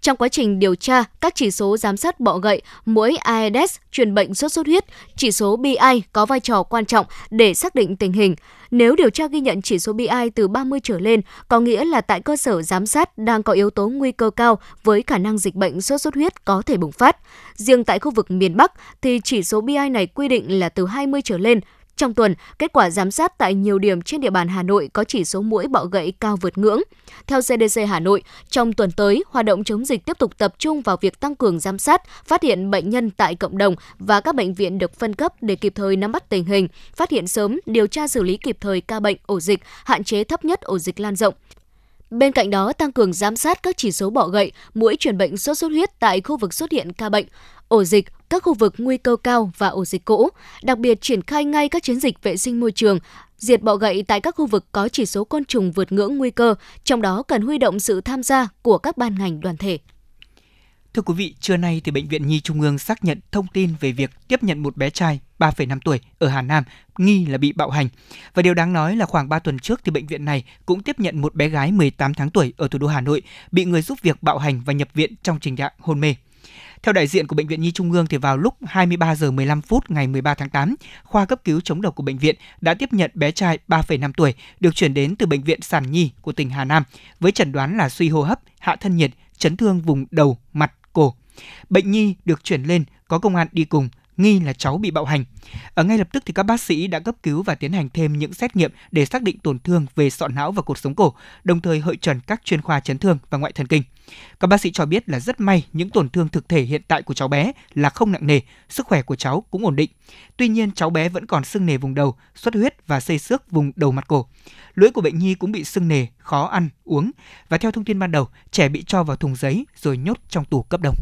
Trong quá trình điều tra, các chỉ số giám sát bọ gậy, mũi Aedes, truyền bệnh sốt xuất huyết, chỉ số BI có vai trò quan trọng để xác định tình hình. Nếu điều tra ghi nhận chỉ số BI từ 30 trở lên, có nghĩa là tại cơ sở giám sát đang có yếu tố nguy cơ cao với khả năng dịch bệnh sốt xuất huyết có thể bùng phát. Riêng tại khu vực miền Bắc thì chỉ số BI này quy định là từ 20 trở lên, trong tuần, kết quả giám sát tại nhiều điểm trên địa bàn Hà Nội có chỉ số mũi bọ gậy cao vượt ngưỡng. Theo CDC Hà Nội, trong tuần tới, hoạt động chống dịch tiếp tục tập trung vào việc tăng cường giám sát, phát hiện bệnh nhân tại cộng đồng và các bệnh viện được phân cấp để kịp thời nắm bắt tình hình, phát hiện sớm, điều tra xử lý kịp thời ca bệnh, ổ dịch, hạn chế thấp nhất ổ dịch lan rộng. Bên cạnh đó, tăng cường giám sát các chỉ số bọ gậy, mũi truyền bệnh sốt xuất huyết tại khu vực xuất hiện ca bệnh, ổ dịch, các khu vực nguy cơ cao và ổ dịch cũ, đặc biệt triển khai ngay các chiến dịch vệ sinh môi trường, diệt bọ gậy tại các khu vực có chỉ số côn trùng vượt ngưỡng nguy cơ, trong đó cần huy động sự tham gia của các ban ngành đoàn thể. Thưa quý vị, trưa nay thì Bệnh viện Nhi Trung ương xác nhận thông tin về việc tiếp nhận một bé trai 3,5 tuổi ở Hà Nam nghi là bị bạo hành. Và điều đáng nói là khoảng 3 tuần trước thì bệnh viện này cũng tiếp nhận một bé gái 18 tháng tuổi ở thủ đô Hà Nội bị người giúp việc bạo hành và nhập viện trong tình trạng hôn mê. Theo đại diện của bệnh viện Nhi Trung ương thì vào lúc 23 giờ 15 phút ngày 13 tháng 8, khoa cấp cứu chống độc của bệnh viện đã tiếp nhận bé trai 3,5 tuổi được chuyển đến từ bệnh viện Sản Nhi của tỉnh Hà Nam với chẩn đoán là suy hô hấp, hạ thân nhiệt, chấn thương vùng đầu, mặt, cổ. Bệnh nhi được chuyển lên có công an đi cùng nghi là cháu bị bạo hành. Ở ngay lập tức thì các bác sĩ đã cấp cứu và tiến hành thêm những xét nghiệm để xác định tổn thương về sọ não và cột sống cổ, đồng thời hội trần các chuyên khoa chấn thương và ngoại thần kinh. Các bác sĩ cho biết là rất may những tổn thương thực thể hiện tại của cháu bé là không nặng nề, sức khỏe của cháu cũng ổn định. Tuy nhiên cháu bé vẫn còn sưng nề vùng đầu, xuất huyết và xây xước vùng đầu mặt cổ. Lưỡi của bệnh nhi cũng bị sưng nề, khó ăn, uống và theo thông tin ban đầu, trẻ bị cho vào thùng giấy rồi nhốt trong tủ cấp đông.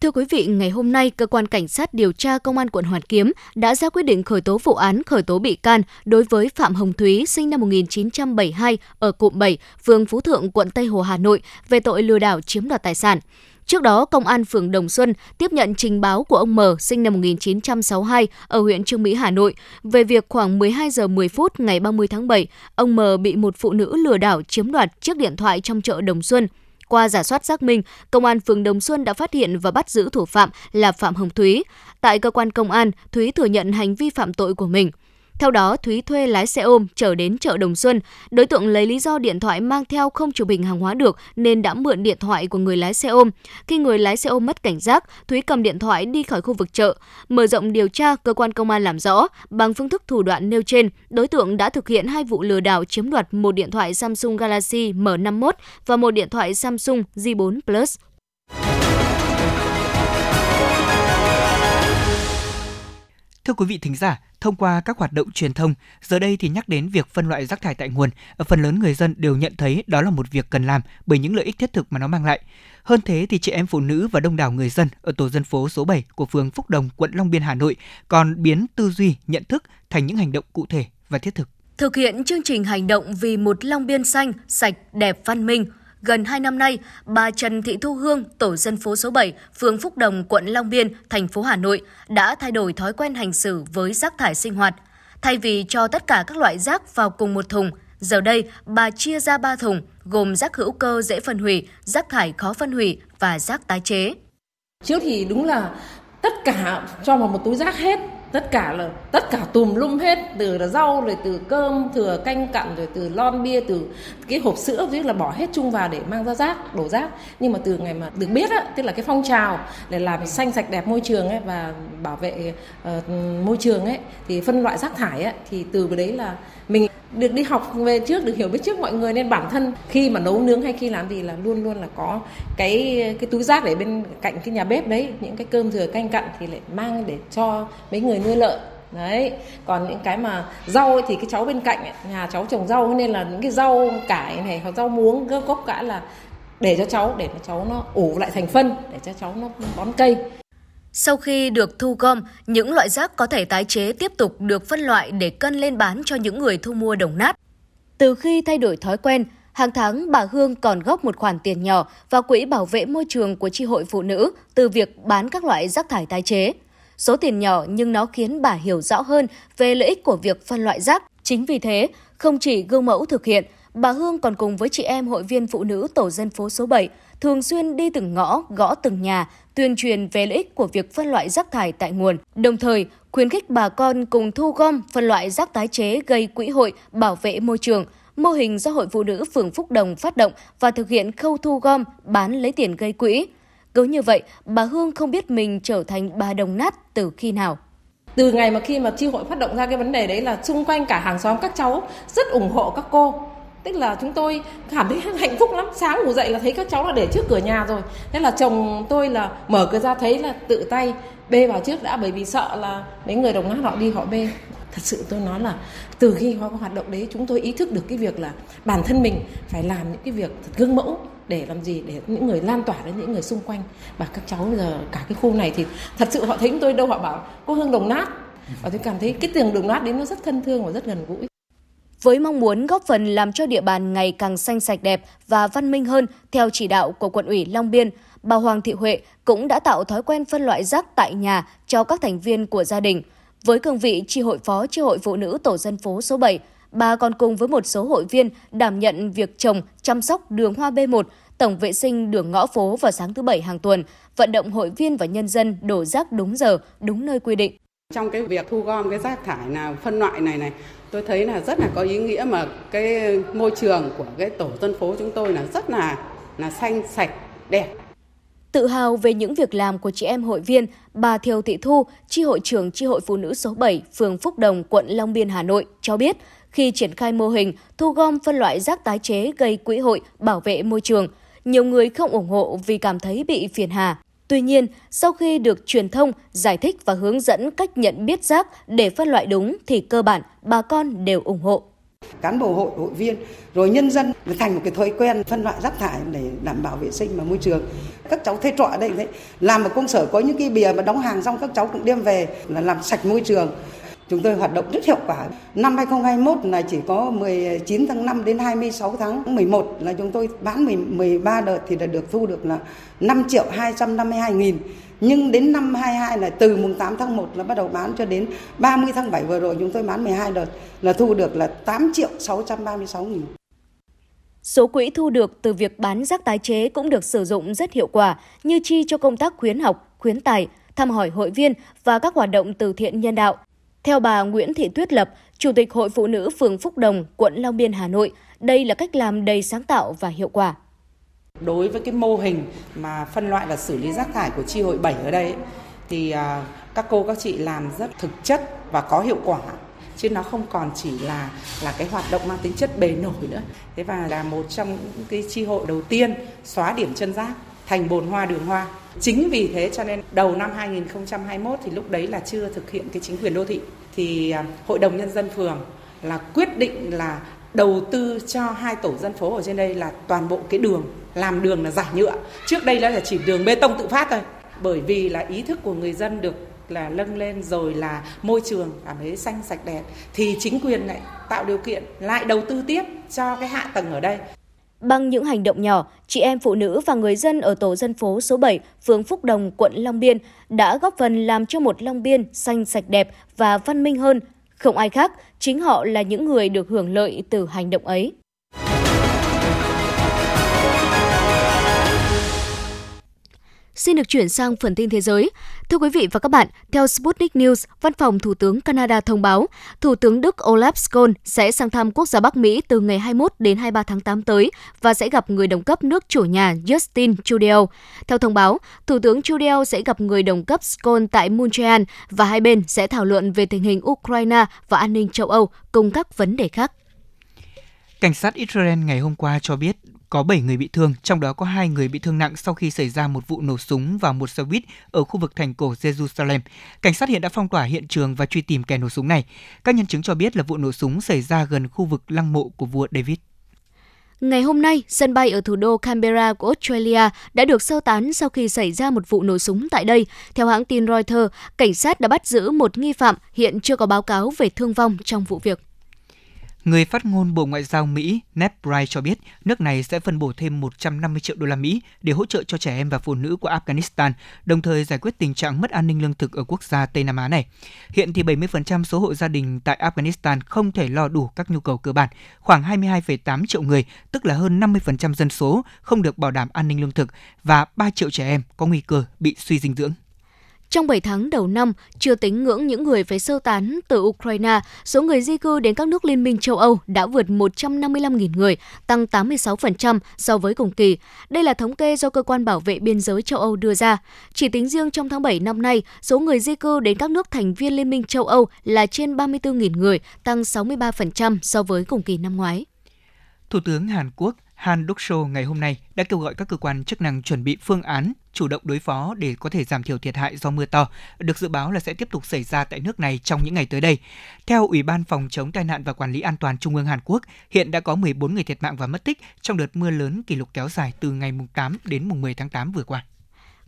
Thưa quý vị, ngày hôm nay, Cơ quan Cảnh sát điều tra Công an quận Hoàn Kiếm đã ra quyết định khởi tố vụ án khởi tố bị can đối với Phạm Hồng Thúy, sinh năm 1972, ở cụm 7, phường Phú Thượng, quận Tây Hồ, Hà Nội, về tội lừa đảo chiếm đoạt tài sản. Trước đó, Công an phường Đồng Xuân tiếp nhận trình báo của ông M, sinh năm 1962, ở huyện Trương Mỹ, Hà Nội, về việc khoảng 12 giờ 10 phút ngày 30 tháng 7, ông M bị một phụ nữ lừa đảo chiếm đoạt chiếc điện thoại trong chợ Đồng Xuân. Qua giả soát xác minh, Công an phường Đồng Xuân đã phát hiện và bắt giữ thủ phạm là Phạm Hồng Thúy. Tại cơ quan công an, Thúy thừa nhận hành vi phạm tội của mình. Theo đó, Thúy thuê lái xe ôm chở đến chợ Đồng Xuân. Đối tượng lấy lý do điện thoại mang theo không chụp hình hàng hóa được nên đã mượn điện thoại của người lái xe ôm. Khi người lái xe ôm mất cảnh giác, Thúy cầm điện thoại đi khỏi khu vực chợ. Mở rộng điều tra, cơ quan công an làm rõ, bằng phương thức thủ đoạn nêu trên, đối tượng đã thực hiện hai vụ lừa đảo chiếm đoạt một điện thoại Samsung Galaxy M51 và một điện thoại Samsung J4 Plus. Thưa quý vị thính giả, thông qua các hoạt động truyền thông, giờ đây thì nhắc đến việc phân loại rác thải tại nguồn, phần lớn người dân đều nhận thấy đó là một việc cần làm bởi những lợi ích thiết thực mà nó mang lại. Hơn thế thì chị em phụ nữ và đông đảo người dân ở tổ dân phố số 7 của phường Phúc Đồng, quận Long Biên, Hà Nội còn biến tư duy, nhận thức thành những hành động cụ thể và thiết thực. Thực hiện chương trình hành động vì một Long Biên xanh, sạch, đẹp, văn minh, Gần 2 năm nay, bà Trần Thị Thu Hương, tổ dân phố số 7, phường Phúc Đồng, quận Long Biên, thành phố Hà Nội đã thay đổi thói quen hành xử với rác thải sinh hoạt. Thay vì cho tất cả các loại rác vào cùng một thùng, giờ đây bà chia ra 3 thùng gồm rác hữu cơ dễ phân hủy, rác thải khó phân hủy và rác tái chế. Trước thì đúng là tất cả cho vào một túi rác hết tất cả là tất cả tùm lum hết từ là rau rồi từ cơm thừa canh cặn rồi từ lon bia từ cái hộp sữa tức là bỏ hết chung vào để mang ra rác đổ rác. Nhưng mà từ ngày mà được biết á tức là cái phong trào để làm xanh sạch đẹp môi trường ấy và bảo vệ uh, môi trường ấy thì phân loại rác thải ấy thì từ cái đấy là mình được đi học về trước được hiểu biết trước mọi người nên bản thân khi mà nấu nướng hay khi làm gì là luôn luôn là có cái cái túi rác để bên cạnh cái nhà bếp đấy. Những cái cơm thừa canh cặn thì lại mang để cho mấy người nuôi lợn. Đấy. Còn những cái mà rau ấy, thì cái cháu bên cạnh ấy, nhà cháu trồng rau nên là những cái rau cải này hoặc rau muống gốc gốc cả là để cho cháu để cho cháu nó ủ lại thành phân để cho cháu nó bón cây sau khi được thu gom, những loại rác có thể tái chế tiếp tục được phân loại để cân lên bán cho những người thu mua đồng nát. Từ khi thay đổi thói quen, hàng tháng bà Hương còn góp một khoản tiền nhỏ vào quỹ bảo vệ môi trường của tri hội phụ nữ từ việc bán các loại rác thải tái chế. Số tiền nhỏ nhưng nó khiến bà hiểu rõ hơn về lợi ích của việc phân loại rác. Chính vì thế, không chỉ gương mẫu thực hiện, bà Hương còn cùng với chị em hội viên phụ nữ tổ dân phố số 7 thường xuyên đi từng ngõ, gõ từng nhà, tuyên truyền về lợi ích của việc phân loại rác thải tại nguồn, đồng thời khuyến khích bà con cùng thu gom phân loại rác tái chế gây quỹ hội bảo vệ môi trường, mô hình do Hội Phụ nữ phường Phúc Đồng phát động và thực hiện khâu thu gom, bán lấy tiền gây quỹ. Cứ như vậy, bà Hương không biết mình trở thành bà đồng nát từ khi nào từ ngày mà khi mà chi hội phát động ra cái vấn đề đấy là xung quanh cả hàng xóm các cháu rất ủng hộ các cô tức là chúng tôi cảm thấy *laughs* hạnh phúc lắm. Sáng ngủ dậy là thấy các cháu là để trước cửa nhà rồi. Thế là chồng tôi là mở cửa ra thấy là tự tay bê vào trước đã, bởi vì sợ là mấy người đồng nát họ đi họ bê. Thật sự tôi nói là từ khi có hoạt động đấy, chúng tôi ý thức được cái việc là bản thân mình phải làm những cái việc thật gương mẫu để làm gì? Để những người lan tỏa đến những người xung quanh. Và các cháu giờ, cả cái khu này thì thật sự họ thấy chúng tôi đâu, họ bảo, cô hương đồng nát. Và tôi cảm thấy cái tường đồng nát đến nó rất thân thương và rất gần gũi với mong muốn góp phần làm cho địa bàn ngày càng xanh sạch đẹp và văn minh hơn theo chỉ đạo của quận ủy Long Biên, bà Hoàng Thị Huệ cũng đã tạo thói quen phân loại rác tại nhà cho các thành viên của gia đình. Với cương vị tri hội phó tri hội phụ nữ tổ dân phố số 7, bà còn cùng với một số hội viên đảm nhận việc trồng, chăm sóc đường hoa B1, tổng vệ sinh đường ngõ phố vào sáng thứ Bảy hàng tuần, vận động hội viên và nhân dân đổ rác đúng giờ, đúng nơi quy định. Trong cái việc thu gom cái rác thải nào phân loại này này, tôi thấy là rất là có ý nghĩa mà cái môi trường của cái tổ dân phố chúng tôi là rất là là xanh sạch đẹp Tự hào về những việc làm của chị em hội viên, bà Thiều Thị Thu, tri hội trưởng tri hội phụ nữ số 7, phường Phúc Đồng, quận Long Biên, Hà Nội cho biết, khi triển khai mô hình thu gom phân loại rác tái chế gây quỹ hội bảo vệ môi trường, nhiều người không ủng hộ vì cảm thấy bị phiền hà. Tuy nhiên, sau khi được truyền thông, giải thích và hướng dẫn cách nhận biết rác để phân loại đúng thì cơ bản bà con đều ủng hộ. Cán bộ hội, hội viên, rồi nhân dân thành một cái thói quen phân loại rác thải để đảm bảo vệ sinh và môi trường. Các cháu thuê trọ ở đây đấy, làm ở công sở có những cái bìa mà đóng hàng xong các cháu cũng đem về là làm sạch môi trường. Chúng tôi hoạt động rất hiệu quả. Năm 2021 là chỉ có 19 tháng 5 đến 26 tháng 11 là chúng tôi bán 13 đợt thì đã được thu được là 5 triệu 252 nghìn. Nhưng đến năm 22 là từ mùng 8 tháng 1 là bắt đầu bán cho đến 30 tháng 7 vừa rồi chúng tôi bán 12 đợt là thu được là 8 triệu 636 nghìn. Số quỹ thu được từ việc bán rác tái chế cũng được sử dụng rất hiệu quả như chi cho công tác khuyến học, khuyến tài, thăm hỏi hội viên và các hoạt động từ thiện nhân đạo. Theo bà Nguyễn Thị Tuyết Lập, Chủ tịch Hội Phụ nữ phường Phúc Đồng, quận Long Biên, Hà Nội, đây là cách làm đầy sáng tạo và hiệu quả. Đối với cái mô hình mà phân loại và xử lý rác thải của chi hội 7 ở đây thì à, các cô các chị làm rất thực chất và có hiệu quả chứ nó không còn chỉ là là cái hoạt động mang tính chất bề nổi nữa. Thế và là một trong những cái chi hội đầu tiên xóa điểm chân rác thành bồn hoa đường hoa. Chính vì thế cho nên đầu năm 2021 thì lúc đấy là chưa thực hiện cái chính quyền đô thị. Thì à, hội đồng nhân dân phường là quyết định là đầu tư cho hai tổ dân phố ở trên đây là toàn bộ cái đường, làm đường là giải nhựa. Trước đây là chỉ đường bê tông tự phát thôi. Bởi vì là ý thức của người dân được là nâng lên rồi là môi trường cảm thấy xanh sạch đẹp, thì chính quyền lại tạo điều kiện lại đầu tư tiếp cho cái hạ tầng ở đây. Bằng những hành động nhỏ, chị em phụ nữ và người dân ở tổ dân phố số 7, phường Phúc Đồng, quận Long Biên đã góp phần làm cho một Long Biên xanh sạch đẹp và văn minh hơn. Không ai khác, chính họ là những người được hưởng lợi từ hành động ấy. Xin được chuyển sang phần tin thế giới. Thưa quý vị và các bạn, theo Sputnik News, Văn phòng Thủ tướng Canada thông báo, Thủ tướng Đức Olaf Scholz sẽ sang thăm quốc gia Bắc Mỹ từ ngày 21 đến 23 tháng 8 tới và sẽ gặp người đồng cấp nước chủ nhà Justin Trudeau. Theo thông báo, Thủ tướng Trudeau sẽ gặp người đồng cấp Scholz tại Montreal và hai bên sẽ thảo luận về tình hình Ukraine và an ninh châu Âu cùng các vấn đề khác. Cảnh sát Israel ngày hôm qua cho biết có 7 người bị thương, trong đó có 2 người bị thương nặng sau khi xảy ra một vụ nổ súng vào một xe buýt ở khu vực thành cổ Jerusalem. Cảnh sát hiện đã phong tỏa hiện trường và truy tìm kẻ nổ súng này. Các nhân chứng cho biết là vụ nổ súng xảy ra gần khu vực lăng mộ của vua David. Ngày hôm nay, sân bay ở thủ đô Canberra của Australia đã được sơ tán sau khi xảy ra một vụ nổ súng tại đây. Theo hãng tin Reuters, cảnh sát đã bắt giữ một nghi phạm, hiện chưa có báo cáo về thương vong trong vụ việc. Người phát ngôn Bộ Ngoại giao Mỹ Ned Price cho biết nước này sẽ phân bổ thêm 150 triệu đô la Mỹ để hỗ trợ cho trẻ em và phụ nữ của Afghanistan, đồng thời giải quyết tình trạng mất an ninh lương thực ở quốc gia Tây Nam Á này. Hiện thì 70% số hộ gia đình tại Afghanistan không thể lo đủ các nhu cầu cơ bản. Khoảng 22,8 triệu người, tức là hơn 50% dân số, không được bảo đảm an ninh lương thực và 3 triệu trẻ em có nguy cơ bị suy dinh dưỡng. Trong 7 tháng đầu năm, chưa tính ngưỡng những người phải sơ tán từ Ukraine, số người di cư đến các nước Liên minh châu Âu đã vượt 155.000 người, tăng 86% so với cùng kỳ. Đây là thống kê do Cơ quan Bảo vệ Biên giới châu Âu đưa ra. Chỉ tính riêng trong tháng 7 năm nay, số người di cư đến các nước thành viên Liên minh châu Âu là trên 34.000 người, tăng 63% so với cùng kỳ năm ngoái. Thủ tướng Hàn Quốc Han Duk-seo ngày hôm nay đã kêu gọi các cơ quan chức năng chuẩn bị phương án chủ động đối phó để có thể giảm thiểu thiệt hại do mưa to, được dự báo là sẽ tiếp tục xảy ra tại nước này trong những ngày tới đây. Theo Ủy ban Phòng chống tai nạn và Quản lý an toàn Trung ương Hàn Quốc, hiện đã có 14 người thiệt mạng và mất tích trong đợt mưa lớn kỷ lục kéo dài từ ngày 8 đến 10 tháng 8 vừa qua.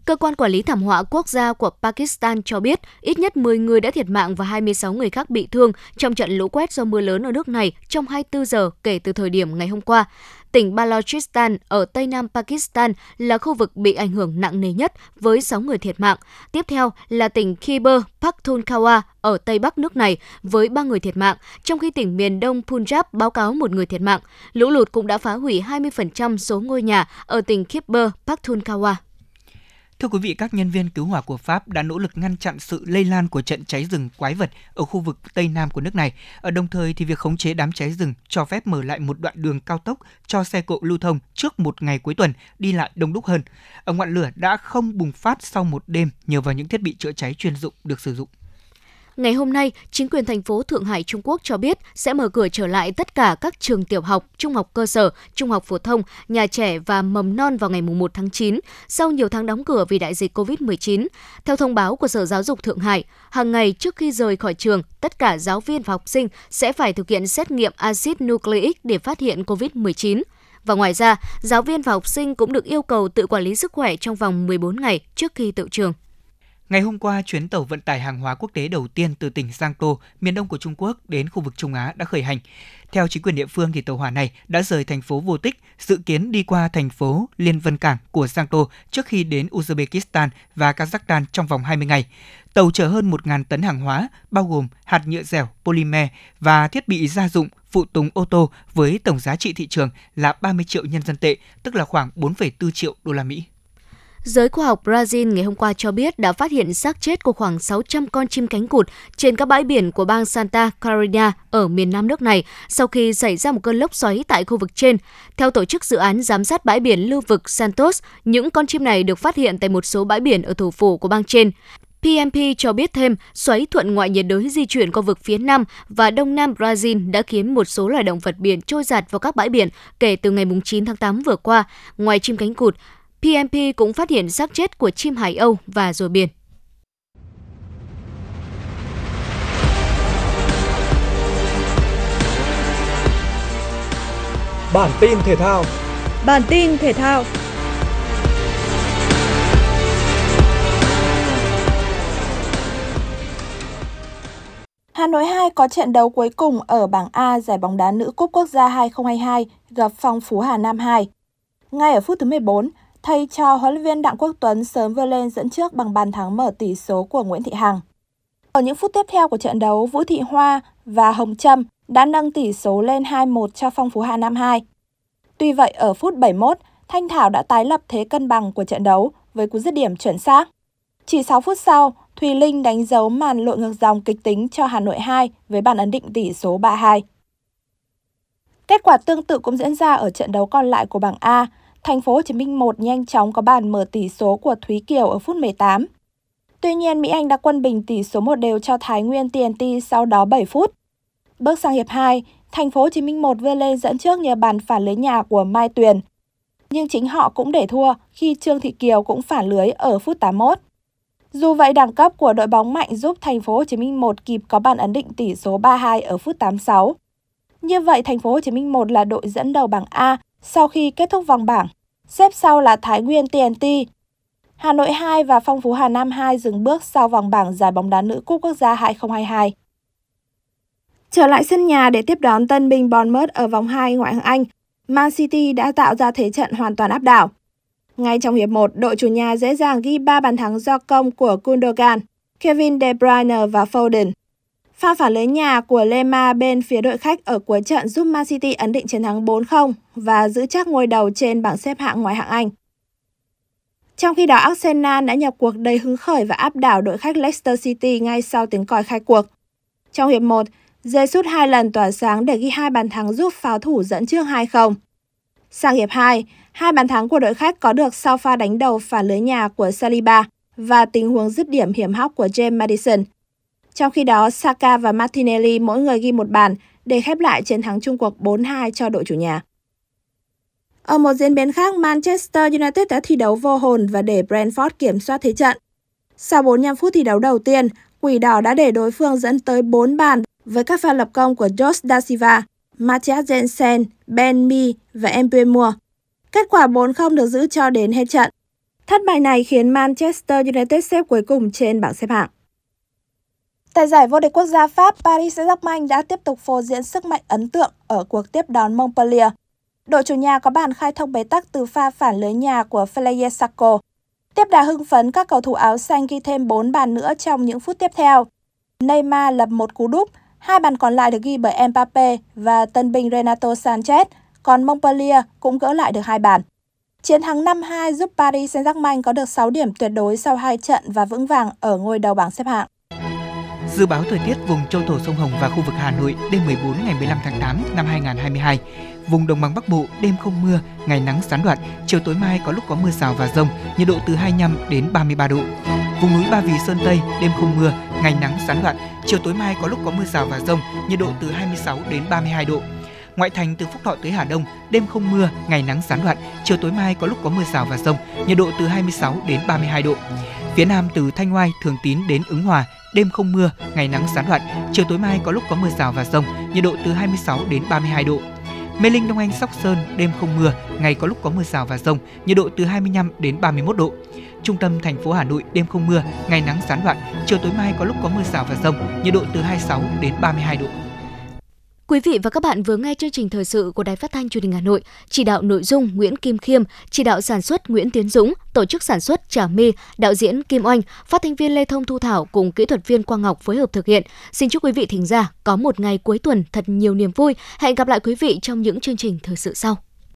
Cơ quan quản lý thảm họa quốc gia của Pakistan cho biết ít nhất 10 người đã thiệt mạng và 26 người khác bị thương trong trận lũ quét do mưa lớn ở nước này trong 24 giờ kể từ thời điểm ngày hôm qua. Tỉnh Balochistan ở tây nam Pakistan là khu vực bị ảnh hưởng nặng nề nhất với 6 người thiệt mạng. Tiếp theo là tỉnh Khyber Pakhtunkhwa ở tây bắc nước này với 3 người thiệt mạng, trong khi tỉnh miền đông Punjab báo cáo một người thiệt mạng. Lũ lụt cũng đã phá hủy 20% số ngôi nhà ở tỉnh Khyber Pakhtunkhwa. Thưa quý vị, các nhân viên cứu hỏa của Pháp đã nỗ lực ngăn chặn sự lây lan của trận cháy rừng quái vật ở khu vực Tây Nam của nước này. Ở đồng thời thì việc khống chế đám cháy rừng cho phép mở lại một đoạn đường cao tốc cho xe cộ lưu thông trước một ngày cuối tuần đi lại đông đúc hơn. Ở ngọn lửa đã không bùng phát sau một đêm nhờ vào những thiết bị chữa cháy chuyên dụng được sử dụng. Ngày hôm nay, chính quyền thành phố Thượng Hải Trung Quốc cho biết sẽ mở cửa trở lại tất cả các trường tiểu học, trung học cơ sở, trung học phổ thông, nhà trẻ và mầm non vào ngày 1 tháng 9, sau nhiều tháng đóng cửa vì đại dịch COVID-19. Theo thông báo của Sở Giáo dục Thượng Hải, hàng ngày trước khi rời khỏi trường, tất cả giáo viên và học sinh sẽ phải thực hiện xét nghiệm axit nucleic để phát hiện COVID-19. Và ngoài ra, giáo viên và học sinh cũng được yêu cầu tự quản lý sức khỏe trong vòng 14 ngày trước khi tự trường. Ngày hôm qua, chuyến tàu vận tải hàng hóa quốc tế đầu tiên từ tỉnh Giang Tô, miền đông của Trung Quốc đến khu vực Trung Á đã khởi hành. Theo chính quyền địa phương thì tàu hỏa này đã rời thành phố Vô Tích, dự kiến đi qua thành phố Liên Vân Cảng của Giang Tô trước khi đến Uzbekistan và Kazakhstan trong vòng 20 ngày. Tàu chở hơn 1.000 tấn hàng hóa, bao gồm hạt nhựa dẻo, polymer và thiết bị gia dụng, phụ tùng ô tô với tổng giá trị thị trường là 30 triệu nhân dân tệ, tức là khoảng 4,4 triệu đô la Mỹ. Giới khoa học Brazil ngày hôm qua cho biết đã phát hiện xác chết của khoảng 600 con chim cánh cụt trên các bãi biển của bang Santa Catarina ở miền nam nước này sau khi xảy ra một cơn lốc xoáy tại khu vực trên. Theo tổ chức dự án giám sát bãi biển lưu vực Santos, những con chim này được phát hiện tại một số bãi biển ở thủ phủ của bang trên. PMP cho biết thêm, xoáy thuận ngoại nhiệt đới di chuyển qua vực phía Nam và Đông Nam Brazil đã khiến một số loài động vật biển trôi giạt vào các bãi biển kể từ ngày 9 tháng 8 vừa qua. Ngoài chim cánh cụt, PMP cũng phát hiện xác chết của chim hải âu và rùa biển. Bản tin thể thao Bản tin thể thao Hà Nội 2 có trận đấu cuối cùng ở bảng A giải bóng đá nữ Cúp Quốc gia 2022 gặp Phong Phú Hà Nam 2. Ngay ở phút thứ 14, thầy trò huấn luyện viên Đặng Quốc Tuấn sớm vươn lên dẫn trước bằng bàn thắng mở tỷ số của Nguyễn Thị Hằng. Ở những phút tiếp theo của trận đấu, Vũ Thị Hoa và Hồng Trâm đã nâng tỷ số lên 2-1 cho Phong Phú Hà Nam 2. Tuy vậy, ở phút 71, Thanh Thảo đã tái lập thế cân bằng của trận đấu với cú dứt điểm chuẩn xác. Chỉ 6 phút sau, Thùy Linh đánh dấu màn lội ngược dòng kịch tính cho Hà Nội 2 với bàn ấn định tỷ số 3-2. Kết quả tương tự cũng diễn ra ở trận đấu còn lại của bảng A Thành phố Hồ Chí Minh 1 nhanh chóng có bàn mở tỷ số của Thúy Kiều ở phút 18. Tuy nhiên, Mỹ Anh đã quân bình tỷ số một đều cho Thái Nguyên TNT sau đó 7 phút. Bước sang hiệp 2, Thành phố Hồ Chí Minh 1 vươn lên dẫn trước nhờ bàn phản lưới nhà của Mai Tuyền. Nhưng chính họ cũng để thua khi Trương Thị Kiều cũng phản lưới ở phút 81. Dù vậy, đẳng cấp của đội bóng mạnh giúp Thành phố Hồ Chí Minh 1 kịp có bàn ấn định tỷ số 3-2 ở phút 86. Như vậy, Thành phố Hồ Chí Minh 1 là đội dẫn đầu bảng A sau khi kết thúc vòng bảng. Xếp sau là Thái Nguyên TNT. Hà Nội 2 và Phong Phú Hà Nam 2 dừng bước sau vòng bảng giải bóng đá nữ Cúp Quốc gia 2022. Trở lại sân nhà để tiếp đón tân binh Bournemouth ở vòng 2 ngoại hạng Anh, Man City đã tạo ra thế trận hoàn toàn áp đảo. Ngay trong hiệp 1, đội chủ nhà dễ dàng ghi 3 bàn thắng do công của Gundogan, Kevin De Bruyne và Foden. Pha phản lưới nhà của Lema bên phía đội khách ở cuối trận giúp Man City ấn định chiến thắng 4-0 và giữ chắc ngôi đầu trên bảng xếp hạng ngoại hạng Anh. Trong khi đó, Arsenal đã nhập cuộc đầy hứng khởi và áp đảo đội khách Leicester City ngay sau tiếng còi khai cuộc. Trong hiệp 1, Jesus hai lần tỏa sáng để ghi hai bàn thắng giúp pháo thủ dẫn trước 2-0. Sang hiệp 2, hai bàn thắng của đội khách có được sau pha đánh đầu phản lưới nhà của Saliba và tình huống dứt điểm hiểm hóc của James Madison – trong khi đó, Saka và Martinelli mỗi người ghi một bàn để khép lại chiến thắng chung cuộc 4-2 cho đội chủ nhà. Ở một diễn biến khác, Manchester United đã thi đấu vô hồn và để Brentford kiểm soát thế trận. Sau 45 phút thi đấu đầu tiên, Quỷ đỏ đã để đối phương dẫn tới 4 bàn với các pha lập công của Josh Da Silva, Matthias Jensen, Ben Mee và Mbemua. Kết quả 4-0 được giữ cho đến hết trận. Thất bại này khiến Manchester United xếp cuối cùng trên bảng xếp hạng. Tại giải vô địch quốc gia Pháp, Paris Saint-Germain đã tiếp tục phô diễn sức mạnh ấn tượng ở cuộc tiếp đón Montpellier. Đội chủ nhà có bàn khai thông bế tắc từ pha phản lưới nhà của Felaye Sacco. Tiếp đà hưng phấn, các cầu thủ áo xanh ghi thêm 4 bàn nữa trong những phút tiếp theo. Neymar lập một cú đúp, hai bàn còn lại được ghi bởi Mbappe và tân binh Renato Sanchez, còn Montpellier cũng gỡ lại được hai bàn. Chiến thắng 5-2 giúp Paris Saint-Germain có được 6 điểm tuyệt đối sau hai trận và vững vàng ở ngôi đầu bảng xếp hạng. Dự báo thời tiết vùng châu thổ sông Hồng và khu vực Hà Nội đêm 14 ngày 15 tháng 8 năm 2022. Vùng đồng bằng Bắc Bộ đêm không mưa, ngày nắng gián đoạn, chiều tối mai có lúc có mưa rào và rông, nhiệt độ từ 25 đến 33 độ. Vùng núi Ba Vì Sơn Tây đêm không mưa, ngày nắng gián đoạn, chiều tối mai có lúc có mưa rào và rông, nhiệt độ từ 26 đến 32 độ. Ngoại thành từ Phúc Thọ tới Hà Đông, đêm không mưa, ngày nắng gián đoạn, chiều tối mai có lúc có mưa rào và rông, nhiệt độ từ 26 đến 32 độ. Phía Nam từ Thanh Oai, Thường Tín đến Ứng Hòa, đêm không mưa, ngày nắng gián đoạn, chiều tối mai có lúc có mưa rào và rông, nhiệt độ từ 26 đến 32 độ. Mê Linh Đông Anh Sóc Sơn đêm không mưa, ngày có lúc có mưa rào và rông, nhiệt độ từ 25 đến 31 độ. Trung tâm thành phố Hà Nội đêm không mưa, ngày nắng gián đoạn, chiều tối mai có lúc có mưa rào và rông, nhiệt độ từ 26 đến 32 độ. Quý vị và các bạn vừa nghe chương trình thời sự của Đài Phát thanh Truyền hình Hà Nội, chỉ đạo nội dung Nguyễn Kim Khiêm, chỉ đạo sản xuất Nguyễn Tiến Dũng, tổ chức sản xuất Trà My, đạo diễn Kim Oanh, phát thanh viên Lê Thông Thu Thảo cùng kỹ thuật viên Quang Ngọc phối hợp thực hiện. Xin chúc quý vị thính giả có một ngày cuối tuần thật nhiều niềm vui. Hẹn gặp lại quý vị trong những chương trình thời sự sau.